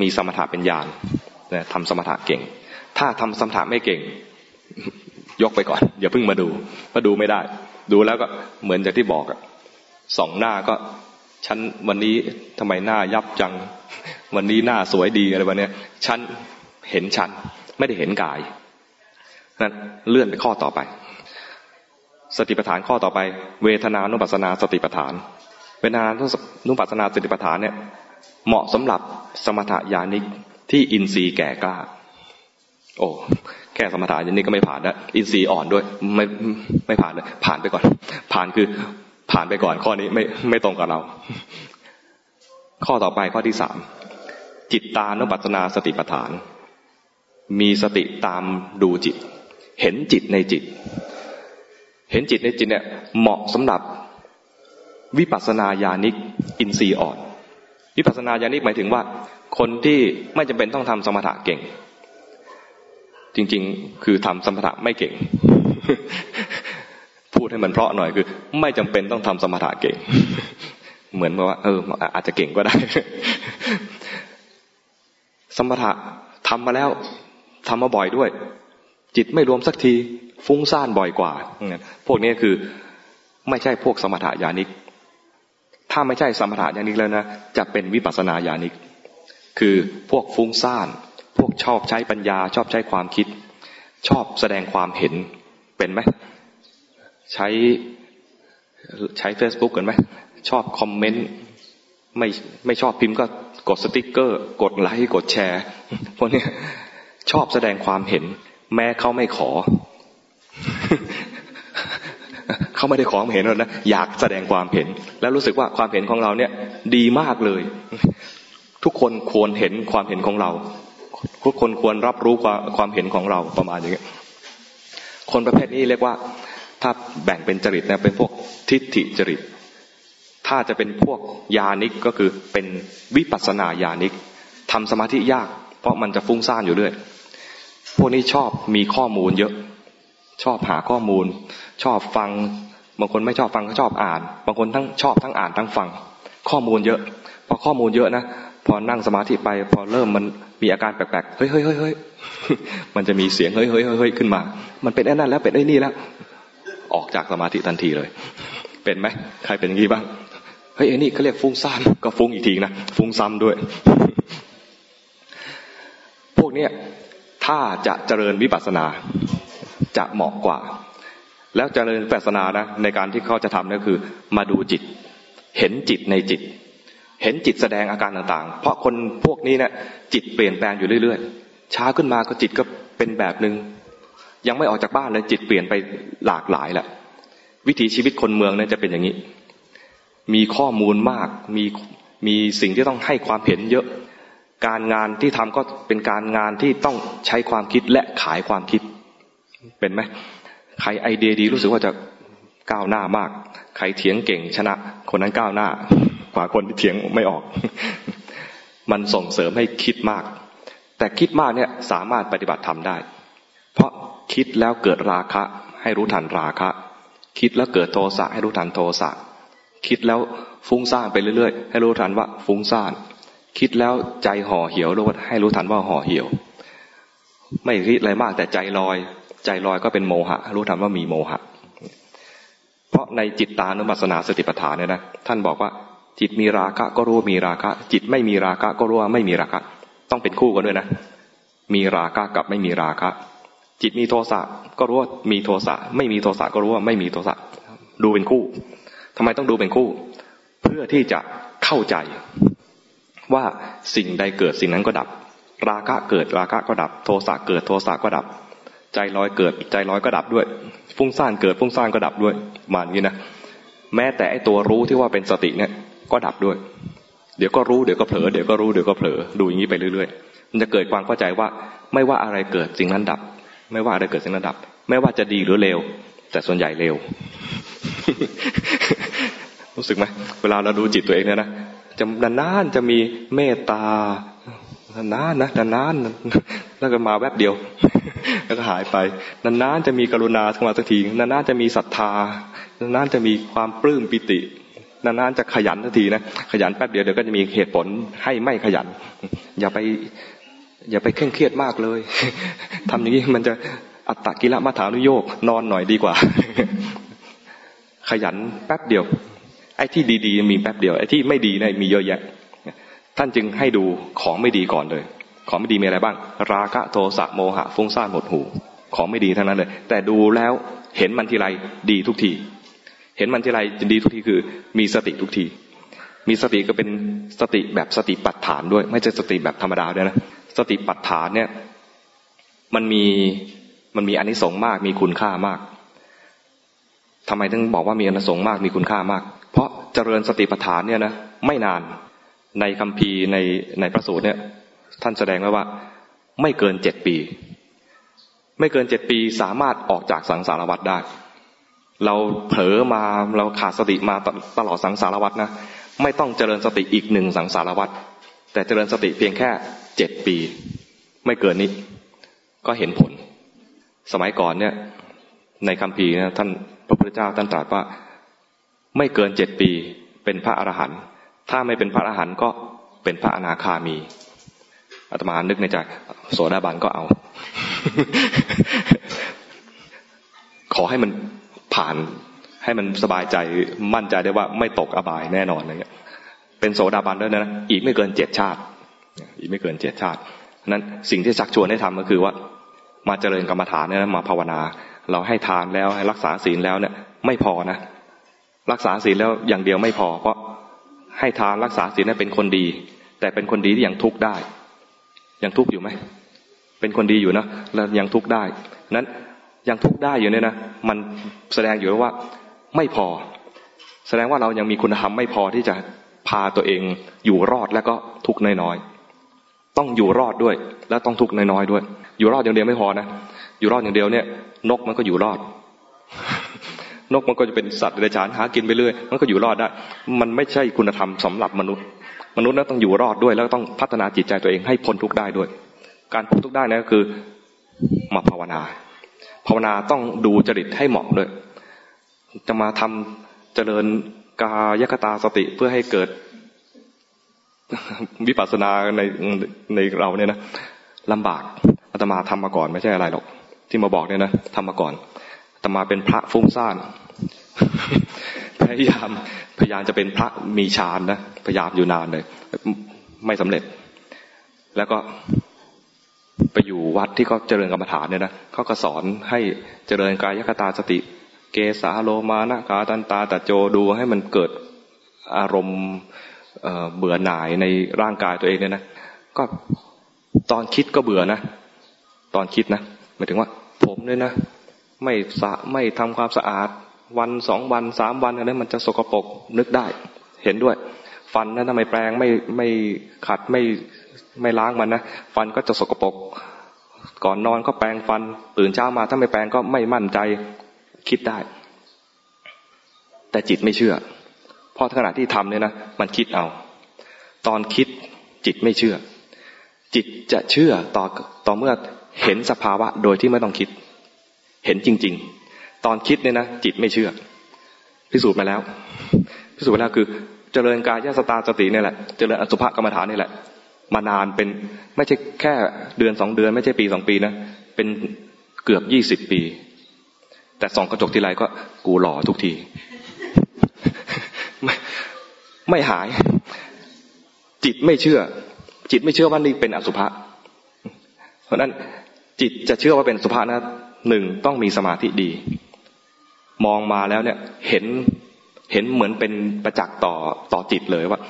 มีสมถะเป็นยานทำสมถะเก่ง ถ้าทำสมถะไม่เก่ง ยกไปก่อน อย่าเพิ่งมาดูเพราดูไม่ได้ ดูแล้วก็เหมือนจากที่บอกอะสองหน้าก็ฉันวันนี้ทำไมหน้ายับจัง วันนี้หน้าสวยดีอะไรแบบนี้ฉันเห็นฉันไม่ได้เห็นกายนั้นเลื่อนไปข้อต่อไป สติปัฏฐานข้อต่อไป เวทนานุปัสนาสติปัฏฐานเวทนานุปัสนาสติปัฏฐานเนี่ยเหมาะสำหรับสมถยานิกที่อินทรีย์แก่กล้า โอ้แค่สมถะอย่างนี้ก็ไม่ผ่านแล้วอินทรีย์อ่อนด้วยไม่ไม่ผ่านเลยผ่านไปก่อน ผ่านคือผ่านไปก่อนข้อนี้ไม่ไม่ตรงกับเรา ข้อต่อไปข้อที่สามจิตตานุปัสนาสติปัฏฐาน มีสติตามดูจิต เห็นจิตในจิต เห็นจิตในจิตเนี่ยเหมาะสำหรับวิปัสสนาญาณิกอินทรีย์อ่อน วิปัสสนาญาณิกหมายถึงว่า คนที่ไม่จำเป็นต้องทำสมถะเก่ง จริงๆ คือทำสมถะไม่เก่ง พูดให้มันเพราะหน่อยคือ ไม่จำเป็นต้องทำสมถะเก่ง เหมือนว่า เออ อาจจะเก่งก็ได้ สมถะทำมาแล้วทำมาบ่อยด้วย จิตไม่รวมสักที ฟุ้งซ่านบ่อยกว่า พวกนี้คือไม่ใช่พวกสมถะญาณิก ถ้าไม่ใช่สมถะญาณิกแล้วนะ จะเป็นวิปัสสนาญาณิก คือพวกฟุ้งซ่าน พวกชอบใช้ปัญญา ชอบใช้ความคิด ชอบแสดงความเห็น เป็นไหม ใช้ใช้ Facebook กันไหม ชอบคอมเมนต์ ไม่ไม่ชอบพิมพ์ก็กดสติกเกอร์ กดไลค์ กดแชร์ พวกนี้ชอบแสดงความเห็น แม้เขาไม่ขอ เขาไม่ได้ขอเห็นหรอกนะอยากแสดงความเห็น แล้วรู้สึกว่าความเห็นของเราเนี่ย ดีมากเลย ทุกคนควรเห็นความเห็นของเรา ทุกคนควรรับรู้ความความเห็นของเราประมาณอย่างนี้คนประเภทนี้เรียกว่า ถ้าแบ่งเป็นจริตนะเป็นพวกทิฏฐิจริต ถ้าจะเป็นพวกยานิกก็คือเป็นวิปัสนาญาณิกทำสมาธิยาก เพราะมันจะฟุ้งซ่านอยู่เรื่อยพวกนี้ชอบมีข้อมูลเยอะ ชอบหาข้อมูล ชอบฟัง บางคนไม่ชอบฟังก็ชอบอ่าน บางคนทั้งชอบทั้งอ่านทั้งฟัง ข้อมูลเยอะ พอข้อมูลเยอะนะพอนั่งสมาธิไป พอเริ่มมันมีอาการแปลกๆเฮ้ยเฮ้ยเฮ้ยเฮ้ยมันจะมีเสียงเฮ้ยเฮ้ยเฮ้ยขึ้นมา มันเป็นไอ้นั่นแล้วเป็นไอ้นี่แล้ว ออกจากสมาธิทันทีเลย เป็นไหมใครเป็นอย่างนี้บ้างเฮ้ยไอ้นี่เขาเรียกฟุ้งซ่านก็ฟุ้งอีกทีนะฟุ้งซ้ำด้วย พวกเนี้ยถ้าจะเจริญวิปัสสนา จะเหมาะกว่า แล้วเจริญปัสนานะในการที่เขาจะทำนั่นคือ มาดูจิต เห็นจิตในจิต เห็นจิตแสดงอาการต่างๆ เพราะคนพวกนี้เนะี่ยจิตเปลี่ยนแปลงอยู่เรื่อยๆ ช้าขึ้นมาก็จิตก็เป็นแบบหนึง่งยังไม่ออกจากบ้านเลยจิตเปลี่ยนไปหลากหลายแหละวิถีชีวิตคนเมืองเนี่ยจะเป็นอย่างนี้ มีข้อมูลมาก มีมีสิ่งที่ต้องให้ความเห็นเยอะ การงานที่ทำก็เป็นการงานที่ต้องใช้ความคิดและขายความคิด เป็นไหมใครไอเดียดีรู้สึกว่าจะก้าวหน้ามาก ใครเถียงเก่งชนะ คนนั้นก้าวหน้ากว่าคนที่เถียงไม่ออก มันส่งเสริมให้คิดมาก แต่คิดมากเนี่ยสามารถปฏิบัติทำได้ เพราะคิดแล้วเกิดราคะให้รู้ทันราคะ คิดแล้วเกิดโทสะให้รู้ทันโทสะ คิดแล้วฟุ้งซ่านไปเรื่อยๆ ให้รู้ทันว่าฟุ้งซ่าน คิดแล้วใจห่อเหี่ยวรู้ให้รู้ทันว่าห่อเหี่ยว ไม่คิดอะไรมากแต่ใจลอย ใจลอยก็เป็นโมหะ รู้ทันว่ามีโมหะ เพราะในจิตตานุปัสสนาสติปัฏฐานเนี่ยนะท่านบอกว่า จิตมีราคะก็รู้ว่ามีราคะ จิตไม่มีราคะก็รู้ว่าไม่มีราคะ ต้องเป็นคู่กันด้วยนะ มีราคะกับไม่มีราคะ จิตมีโทสะก็รู้ว่ามีโทสะไม่มีโทสะก็รู้ว่าไม่มีโทสะดูเป็นคู่ทำไมต้องดูเป็นคู่ เพื่อที่จะเข้าใจว่าสิ่งใดเกิดสิ่งนั้นก็ดับ ราคะเกิดราคะก็ดับ โทสะเกิดโทสะก็ดับ ใจลอยเกิด ใจลอยก็ดับด้วย ฟุ้งซ่านเกิดฟุ้งซ่านก็ดับด้วยมาอย่างนี้นะแม้แต่ไอตัวรู้ที่ว่าเป็นสติเนี่ยก็ดับด้วย เดี๋ยวก็รู้เดี๋ยวก็เผลอเดี๋ยวก็รู้เดี๋ยวก็เผลอดูอย่างนี้ไปเรื่อยๆ มันจะเกิดความเข้าใจว่าไม่ว่าอะไรเกิดสิ่งนั้นดับ ไม่ว่าอะไรเกิดสิ่งนั้นดับ ไม่ว่าจะดีหรือเลวแต่ส่วนใหญ่เลวรู้สึกไหมเวลาเราดูจิตตัวเองเนี่ยนะจะนานๆจะมีเมตตา นานนะนานๆแล้วก็มาแวบเดียว แล้วก็หายไป นานๆจะมีกรุณาขึ้นมาสักทีนานๆจะมีศรัทธานานๆจะมีความปลื้มปิตินานๆจะขยันสักทีนะขยันแป๊บเดียวเดี๋ยวก็จะมีเหตุผลให้ไม่ขยัน อย่าไป อย่าไปเคร่งเครียดมากเลยทำอย่างนี้มันจะอัตตกิละมัฐานุโยกนอนหน่อยดีกว่า ขยันแป๊บเดียวไอ้ที่ดีๆมีแป๊บเดียวไอ้ที่ไม่ดีเนี่ยมีเยอะแยะ ท่านจึงให้ดูของไม่ดีก่อนเลย ของไม่ดีมีอะไรบ้าง ราคะโทสะโมหะฟุ้งซ่านหมดหูของไม่ดีทั้งนั้นเลย แต่ดูแล้วเห็นมันทีไรดีทุกที เห็นมันทีไรจะดีทุกทีคือ มีสติทุกที มีสติก็เป็นสติแบบสติปัฏฐานด้วย ไม่ใช่สติแบบธรรมดาด้วยนะสติปัฏฐานเนี่ย มันมีมันมีอนิสงส์มาก มีคุณค่ามากทำไมถึงบอกว่ามีอนิสงส์มากมีคุณค่ามาก เพราะเจริญสติปัฏฐานเนี่ยนะไม่นาน ในคำพีในในพระสูตรเนี่ย ท่านแสดงไว้ว่า ไม่เกินเจ็ดปี ไม่เกินเจ็ดปีสามารถออกจากสังสารวัฏได้ เราเผลอมาเราขาดสติมาตลอดสังสารวัฏนะไม่ต้องเจริญสติอีกหนึ่งสังสารวัฏแต่เจริญสติเพียงแค่เจ็ดปี ไม่เกินนี้ ก็เห็นผล สมัยก่อนเนี่ย ในคำพีนะท่านพระพุทธเจ้าท่านตรัสว่า ไม่เกินเจ็ดปีเป็นพระอรหันต์ ถ้าไม่เป็นพระอรหันต์ก็เป็นพระอนาคามีอาตมานึกในใจโสดาบันก็เอา ขอให้มันผ่านให้มันสบายใจมั่นใจได้ว่าไม่ตกอบายแน่นอนอะไรเงี้ย เป็นโสดาบันด้วยนะอีกไม่เกินเจ็ดชาติ อีกไม่เกินเจ็ดชาตินั้นสิ่งที่ชักชวนให้ทำก็คือว่า มาเจริญกรรมฐานเนี่ยมาภาวนา เราให้ทานแล้วให้รักษาศีลแล้วเนี่ย ไม่พอนะรักษาศีลแล้วอย่างเดียวไม่พอเพราะ ให้ทานรักษาศีลเป็นคนดี แต่เป็นคนดีที่ยังทุกข์ได้ ยังทุกข์อยู่ไหมเป็นคนดีอยู่นะแล้วยังทุกข์ได้นั้นยังทุกข์ได้อยู่เนี่ยนะมันแสดงอยู่ว่าไม่พอ แสดงว่าเรายังมีคุณธรรมไม่พอที่จะพาตัวเองอยู่รอดแล้วก็ทุกข์น้อยๆต้องอยู่รอดด้วย แล้วต้องทุกข์น้อยๆด้วย อยู่รอดอย่างเดียวไม่พอนะอยู่รอดอย่างเดียวเนี่ย นกมันก็อยู่รอด นกมันก็จะเป็นสัตว์เดรัจฉานหากินไปเรื่อยมันก็อยู่รอดได้ มันไม่ใช่คุณธรรมสำหรับมนุษย์ มนุษย์นั้นต้องอยู่รอดด้วย แล้วต้องพัฒนาจิตใจตัวเองให้พ้นทุกข์ได้ด้วย การพ้นทุกข์ได้นะก็คือมาภาวนา ภาวนาต้องดูจริตให้เหมาะด้วย จะมาทำเจริญกายกตาสติเพื่อให้เกิดวิปัสสนาในในเราเนี่ยนะลำบากอาตมาทำมาก่อนไม่ใช่อะไรหรอก ที่มาบอกเนี่ยนะทำมาก่อน ตมาเป็นพระฟุ้งซ่านพยายามพยายามจะเป็นพระมีฌานนะพยายามอยู่นานเลย ไม่สำเร็จ แล้วก็ไปอยู่วัดที่เขาเจริญกรรมฐานเนี่ยนะเขาก็สอนให้เจริญกายคตาสติ เกสาโลมานะกาตันตาตะโจดูให้มันเกิดอารมณ์เบื่อหน่ายในร่างกายตัวเองเนี่ยนะก็ตอนคิดก็เบื่อนะ ตอนคิดนะหมายถึงว่า ผมเนี่ยนะ ไม่สะไม่ทำความสะอาด วันสองวันสามวันอะไรมันจะสกปรกนึกได้ เห็นด้วย ฟันนั้นทำไมแปรงไม่ไม่ขัดไม่ไม่ล้างมันนะฟันก็จะสกปรกก่อนนอนก็แปรงฟัน ตื่นเช้ามาถ้าไม่แปรงก็ไม่มั่นใจคิดได้ แต่จิตไม่เชื่อ เพราะขณะที่ทำเนี่ยนะมันคิดเอา ตอนคิดจิตไม่เชื่อ จิตจะเชื่อต่อต่อเมื่อเห็นสภาวะโดยที่ไม่ต้องคิด เห็นจริง ๆ ตอนคิดเนี่ยนะจิตไม่เชื่อ พิสูจน์มาแล้ว พิสูจน์มาแล้วคือ เจริญกายสตาสติเนี่ยแหละ เจริญอสุภกรรมฐานนี่แหละ มานานเป็นไม่ใช่แค่เดือนสองเดือน ไม่ใช่ปีสองปีนะ เป็นเกือบยี่สิบปี แต่สองกระจกทีไรก็กูหล่อทุกที ไม่ไม่หาย จิตไม่เชื่อ จิตไม่เชื่อว่านี่เป็นอสุภะเพราะนั้นจิตจะเชื่อว่าเป็นสุภานะ หนึ่งต้องมีสมาธิดี มองมาแล้วเนี่ย เห็นเห็นเหมือนเป็นประจักษ์ต่อต่อจิตเลยว่า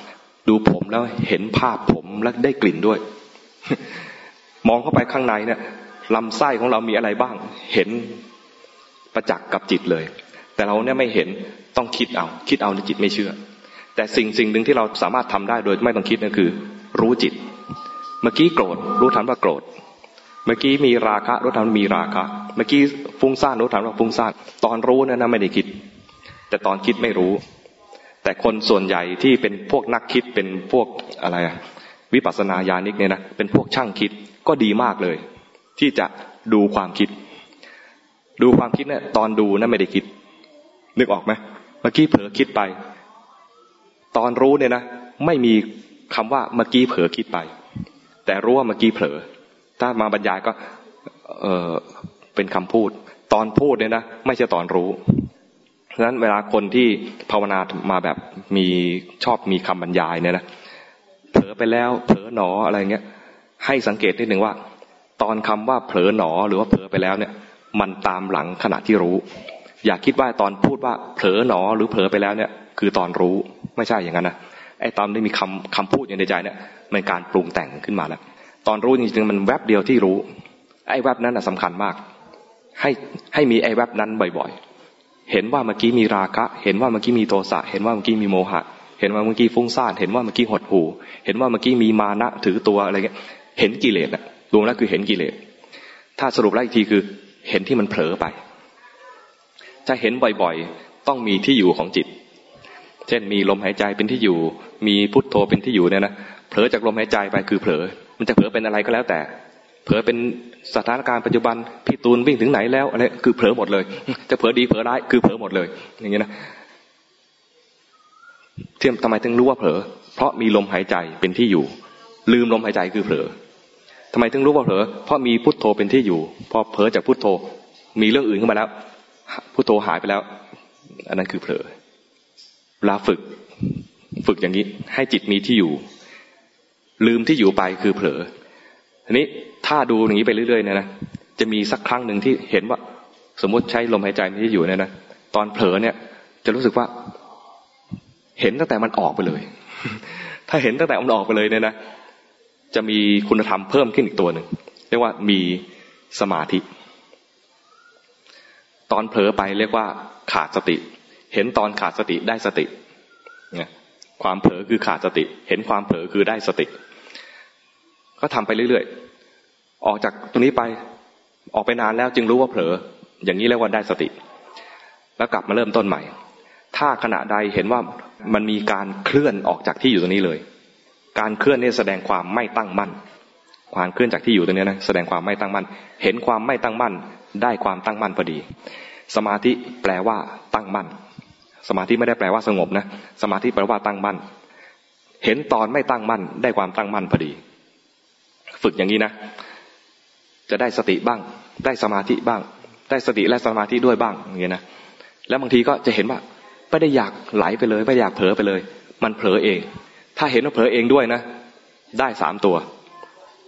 ดูผมแล้วเห็นภาพผมแล้วได้กลิ่นด้วย มองเข้าไปข้างในเนี่ยลำไส้ของเรามีอะไรบ้าง เห็นประจักษ์กับจิตเลย แต่เราเนี่ยไม่เห็นต้องคิดเอา คิดเอาในจิตไม่เชื่อ แต่สิ่งสิ่งหนึ่งที่เราสามารถทำได้โดยไม่ต้องคิดนั่นคือ รู้จิต เมื่อกี้โกรธรู้ทันว่าโกรธ เมื่อกี้มีราคะรู้ทันว่ามีราคะ เมื่อกี้ฟุ้งซ่านรู้ทันว่าฟุ้งซ่าน ตอนรู้เนี่ยนะไม่ได้คิด แต่ตอนคิดไม่รู้ แต่คนส่วนใหญ่ที่เป็นพวกนักคิดเป็นพวกอะไรวิปัสสนาญาณิกเนี่ยนะเป็นพวกช่างคิดก็ดีมากเลย ที่จะดูความคิด ดูความคิดเนี่ยตอนดูนะไม่ได้คิด นึกออกไหมเมื่อกี้เผลอคิดไป ตอนรู้เนี่ยนะไม่มีคำว่าเมื่อกี้เผลอคิดไป แต่รู้ว่าเมื่อกี้เผลอ ถ้ามาบรรยายก็ เออเป็นคำพูด ตอนพูดเนี่ยนะไม่ใช่ตอนรู้ฉะนั้นเวลาคนที่ภาวนามาแบบมีชอบมีคำบรรยายเนี่ยนะเผลอไปแล้วเผลอหนออะไรเงี้ย ให้สังเกตนิดหนึ่งว่า ตอนคำว่าเผลอหนอหรือว่าเผลอไปแล้วเนี่ย มันตามหลังขณะที่รู้ อย่าคิดว่าตอนพูดว่าเผลอหนอหรือเผลอไปแล้วเนี่ย คือตอนรู้ไม่ใช่อย่างนั้นนะไอ้ตอนที่มีคำคำพูดอยู่ในใจเนี่ยมันการปรุงแต่งขึ้นมาแล้ว ตอนรู้จริงๆมันแวบเดียวที่รู้ ไอ้แวบนั้นสำคัญมาก ให้ให้มีไอ้แวบนั้นบ่อยๆ เห็นว่าเมื่อกี้มีราคะ เห็นว่าเมื่อกี้มีโทสะ เห็นว่าเมื่อกี้มีโมหะ เห็นว่าเมื่อกี้ฟุ้งซ่าน เห็นว่าเมื่อกี้หดหู่ เห็นว่าเมื่อกี้มีมานะถือตัวอะไรเงี้ย เห็นกิเลสอะรวมแล้วคือเห็นกิเลส ถ้าสรุปแล้วอีกทีคือ เห็นที่มันเผลอไป จะเห็นบ่อยๆ ต้องมีที่อยู่ของจิต เช่นมีลมหายใจเป็นที่อยู่ มีพุทโธเป็นที่อยู่เนี่ยนะ เผลอจากลมหายใจไปคือเผลอ มันจะเผลอเป็นอะไรก็แล้วแต่ เผลอเป็นสถานการณ์ปัจจุบันพี่ตูนวิ่งถึงไหนแล้วอะไรคือเผลอหมดเลย จะเผลอดีเผลอร้ายคือเผลอหมดเลย อย่างเงี้ยนะเทียมทำไมถึงรู้ว่าเผลอ เพราะมีลมหายใจเป็นที่อยู่ ลืมลมหายใจคือเผลอทำไมถึงรู้ว่าเผลอ เพราะมีพุทโธเป็นที่อยู่ พอเผลอจากพุทโธ มีเรื่องอื่นขึ้นมาแล้ว พุทโธหายไปแล้ว อันนั้นคือเผลอเวลาฝึก ฝึกอย่างนี้ ให้จิตมีที่อยู่ ลืมที่อยู่ไปคือเผลอทีนี้ถ้าดูอย่างนี้ไปเรื่อยๆเนี่ยนะจะมีสักครั้งหนึ่งที่เห็นว่า สมมติใช้ลมหายใจที่อยู่เนี่ยนะตอนเผลอเนี่ย จะรู้สึกว่า เห็นตั้งแต่มันออกไปเลย ถ้าเห็นตั้งแต่มันออกไปเลยเนี่ยนะจะมีคุณธรรมเพิ่มขึ้นอีกตัวหนึ่งเรียกว่ามีสมาธิ ตอนเผลอไปเรียกว่าขาดสติ เห็นตอนขาดสติได้สติเนี่ย ความเผลอคือขาดสติ เห็นความเผลอคือได้สติ ก็ทำไปเรื่อยๆ ออกจากตรงนี้ไปออกไปนานแล้วจึงรู้ว่าเผลอ อย่างนี้เรียกว่าได้สติ แล้วกลับมาเริ่มต้นใหม่ ถ้าขณะใดเห็นว่ามันมีการเคลื่อนออกจากที่อยู่ตรงนี้เลย การเคลื่อนนี่แสดงความไม่ตั้งมั่น ความเคลื่อนจากที่อยู่ตรงนี้นะแสดงความไม่ตั้งมั่น เห็นความไม่ตั้งมั่น ได้ความตั้งมั่นพอดี สมาธิแปลว่าตั้งมั่น สมาธิไม่ได้แปลว่าสงบนะ สมาธิแปลว่าตั้งมั่น เห็นตอนไม่ตั้งมั่น ได้ความตั้งมั่นพอดี ฝึกอย่างนี้นะ จะได้สติบ้าง ได้สมาธิบ้าง ได้สติและสมาธิด้วยบ้างอย่างเงี้ยนะ แล้วบางทีก็จะเห็นว่าไม่ได้อยากไหลไปเลย ไม่อยากเผลอไปเลย มันเผลอเอง ถ้าเห็นว่าเผลอเองด้วยนะ ได้สามตัว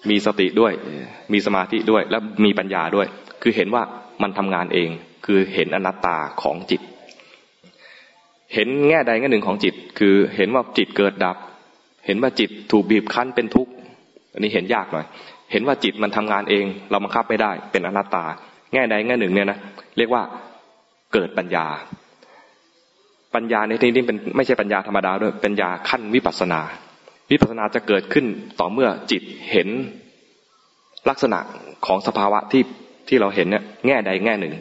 มีสติด้วย มีสมาธิด้วย และมีปัญญาด้วย คือเห็นว่ามันทำงานเอง คือเห็นอนัตตาของจิต เห็นแง่ใดแง่หนึ่งของจิต คือเห็นว่าจิตเกิดดับ เห็นว่าจิตถูกบีบคั้นเป็นทุกข์อันนี้เห็นยากหน่อย เห็นว่าจิตมันทำงานเอง เราบังคับไม่ได้ เป็นอนัตตา แง่ใดแง่หนึ่งเนี่ยนะเรียกว่าเกิดปัญญา ปัญญาในที่นี้เป็นไม่ใช่ปัญญาธรรมดาด้วยปัญญาขั้นวิปัสนา วิปัสนาจะเกิดขึ้นต่อเมื่อจิตเห็นลักษณะของสภาวะที่ที่เราเห็นเนี่ยแง่ใดแง่หนึ่ง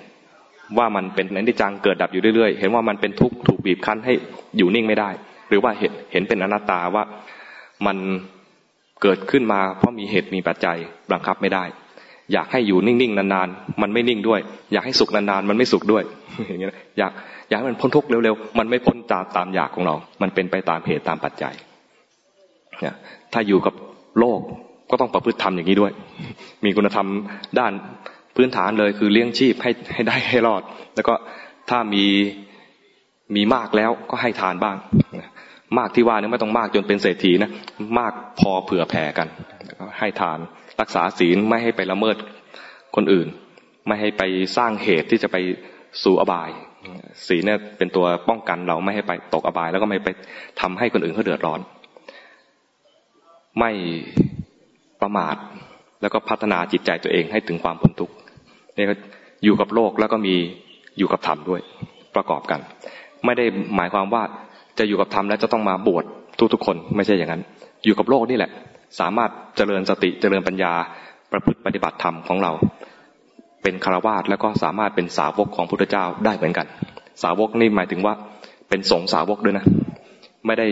ว่ามันเป็นอนิจจังเกิดดับอยู่เรื่อยๆ เห็นว่ามันเป็นทุกข์ถูกบีบคั้นให้อยู่นิ่งไม่ได้ หรือว่าเห็นเห็นเป็นอนัตตาว่ามันเกิดขึ้นมาเพราะมีเหตุมีปัจจัยบังคับไม่ได้ อยากให้อยู่นิ่งๆนานๆ มันไม่นิ่งด้วย อยากให้สุขนานๆ มันไม่สุขด้วยอย่างเงี้ยอยากอยากให้มันพ้นทุกข์เร็วๆ มันไม่พ้นตามตามอยากของเรา มันเป็นไปตามเหตุตามปัจจัยเนี่ยถ้าอยู่กับโลกก็ต้องประพฤติธรรมอย่างนี้ด้วย มีคุณธรรมด้าน พื้นฐานเลยคือเลี้ยงชีพให้ให้ได้ให้รอด แล้วก็ถ้ามีมีมากแล้วก็ให้ทานบ้าง มากที่ว่านี่ไม่ต้องมากจนเป็นเศรษฐีนะมากพอเผื่อแผ่กันให้ทานรักษาศีลไม่ให้ไปละเมิดคนอื่น ไม่ให้ไปสร้างเหตุที่จะไปสู่อบายศีลเนี่ยเป็นตัวป้องกันเราไม่ให้ไปตกอบาย แล้วก็ไม่ไปทำให้คนอื่นเขาเดือดร้อน ไม่ประมาทแล้วก็พัฒนาจิตใจตัวเองให้ถึงความพ้นทุกข์ นี่ก็อยู่กับโลกแล้วก็มีอยู่กับธรรมด้วยประกอบกัน ไม่ได้หมายความว่าจะอยู่กับธรรมแล้วจะต้องมาบวชทุกๆคนไม่ใช่อย่างนั้น อยู่กับโลกนี่แหละ สามารถเจริญสติเจริญปัญญาประพฤติปฏิบัติธรรมของเรา เป็นคารวาสแล้วก็สามารถเป็นสาวกของพุทธเจ้าได้เหมือนกัน สาวกนี่หมายถึงว่าเป็นสงสาวกด้วยนะ ไม่ได้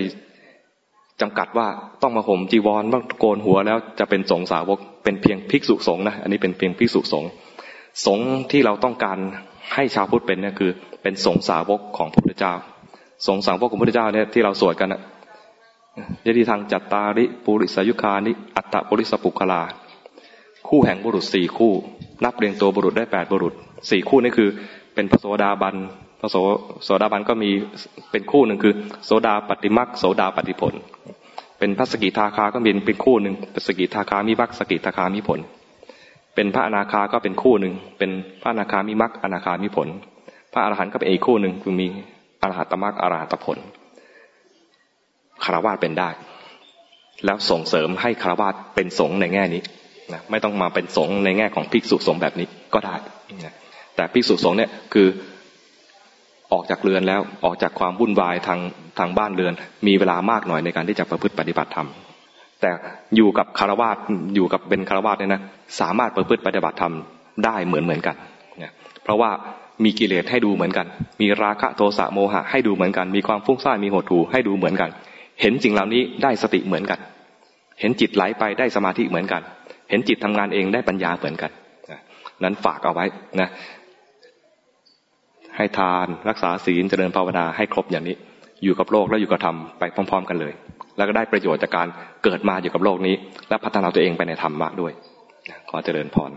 จำกัดว่าต้องมาห่มจีวรต้องโกนหัวแล้วจะเป็นสงสาวกเป็นเพียงภิกษุสงฆ์นะอันนี้เป็นเพียงภิกษุสงฆ์ สงที่เราต้องการให้ชาวพุทธเป็นเนี่ยคือ เป็นสงสาวกของพระพุทธเจ้า สงสาวกของพระพุทธเจ้าเนี่ยที่เราสวดกันนะยติทางจัตตาริปุริสยุคานิ อัตตปุริสปุคลา คู่แห่งบุรุษสี่คู่ นับเรียงตัวบุรุษได้แปดบุรุษสี่คู่นี่คือ เป็นพระโสดาบันพระโสโสดาบันก็มีเป็นคู่หนึ่งคือ โสดาปฏิมักโสดาปฏิผล เป็นพระสกิทาคาก็มีเป็นคู่หนึ่งเป็นสกิทาคามีมักสกิทาคามีผล เป็นพระอนาคาก็เป็นคู่หนึ่ง เป็นพระอนาคามีมักอนาคามีผล พระอรหันต์ก็เป็นอีกคู่หนึ่งคือมีอรหัตมักอรหัตผลคารวะเป็นได้ แล้วส่งเสริมให้คารวะเป็นสงในแง่นี้นะไม่ต้องมาเป็นสงในแง่ของภิกษุสงแบบนี้ก็ได้นะแต่ภิกษุสงเนี่ยคือออกจากเรือนแล้วออกจากความวุ่นวายทางทางบ้านเรือน มีเวลามากหน่อยในการที่จะประพฤติปฏิบัติธรรม แต่อยู่กับคารวะอยู่กับเป็นคารวะเนี่ยนะสามารถประพฤติปฏิบัติธรรมได้เหมือนเหมือนกันเนี่ยเพราะว่ามีกิเลสให้ดูเหมือนกัน มีราคะโทสะโมหะให้ดูเหมือนกัน มีความฟุ้งซ่านมีหดหู่ให้ดูเหมือนกัน เห็นสิ่งเหล่านี้ได้สติเหมือนกัน เห็นจิตไหลไปได้สมาธิเหมือนกัน เห็นจิตทำงานเองได้ปัญญาเหมือนกันนั้นฝากเอาไว้นะให้ทานรักษาศีลเจริญภาวนาให้ครบอย่างนี้ อยู่กับโลกแล้วอยู่กับธรรมไปพร้อม ๆ กันเลย แล้วก็ได้ประโยชน์จากการเกิดมาอยู่กับโลกนี้ และพัฒนาตัวเองไปในธรรมะด้วย ขอเจริญพร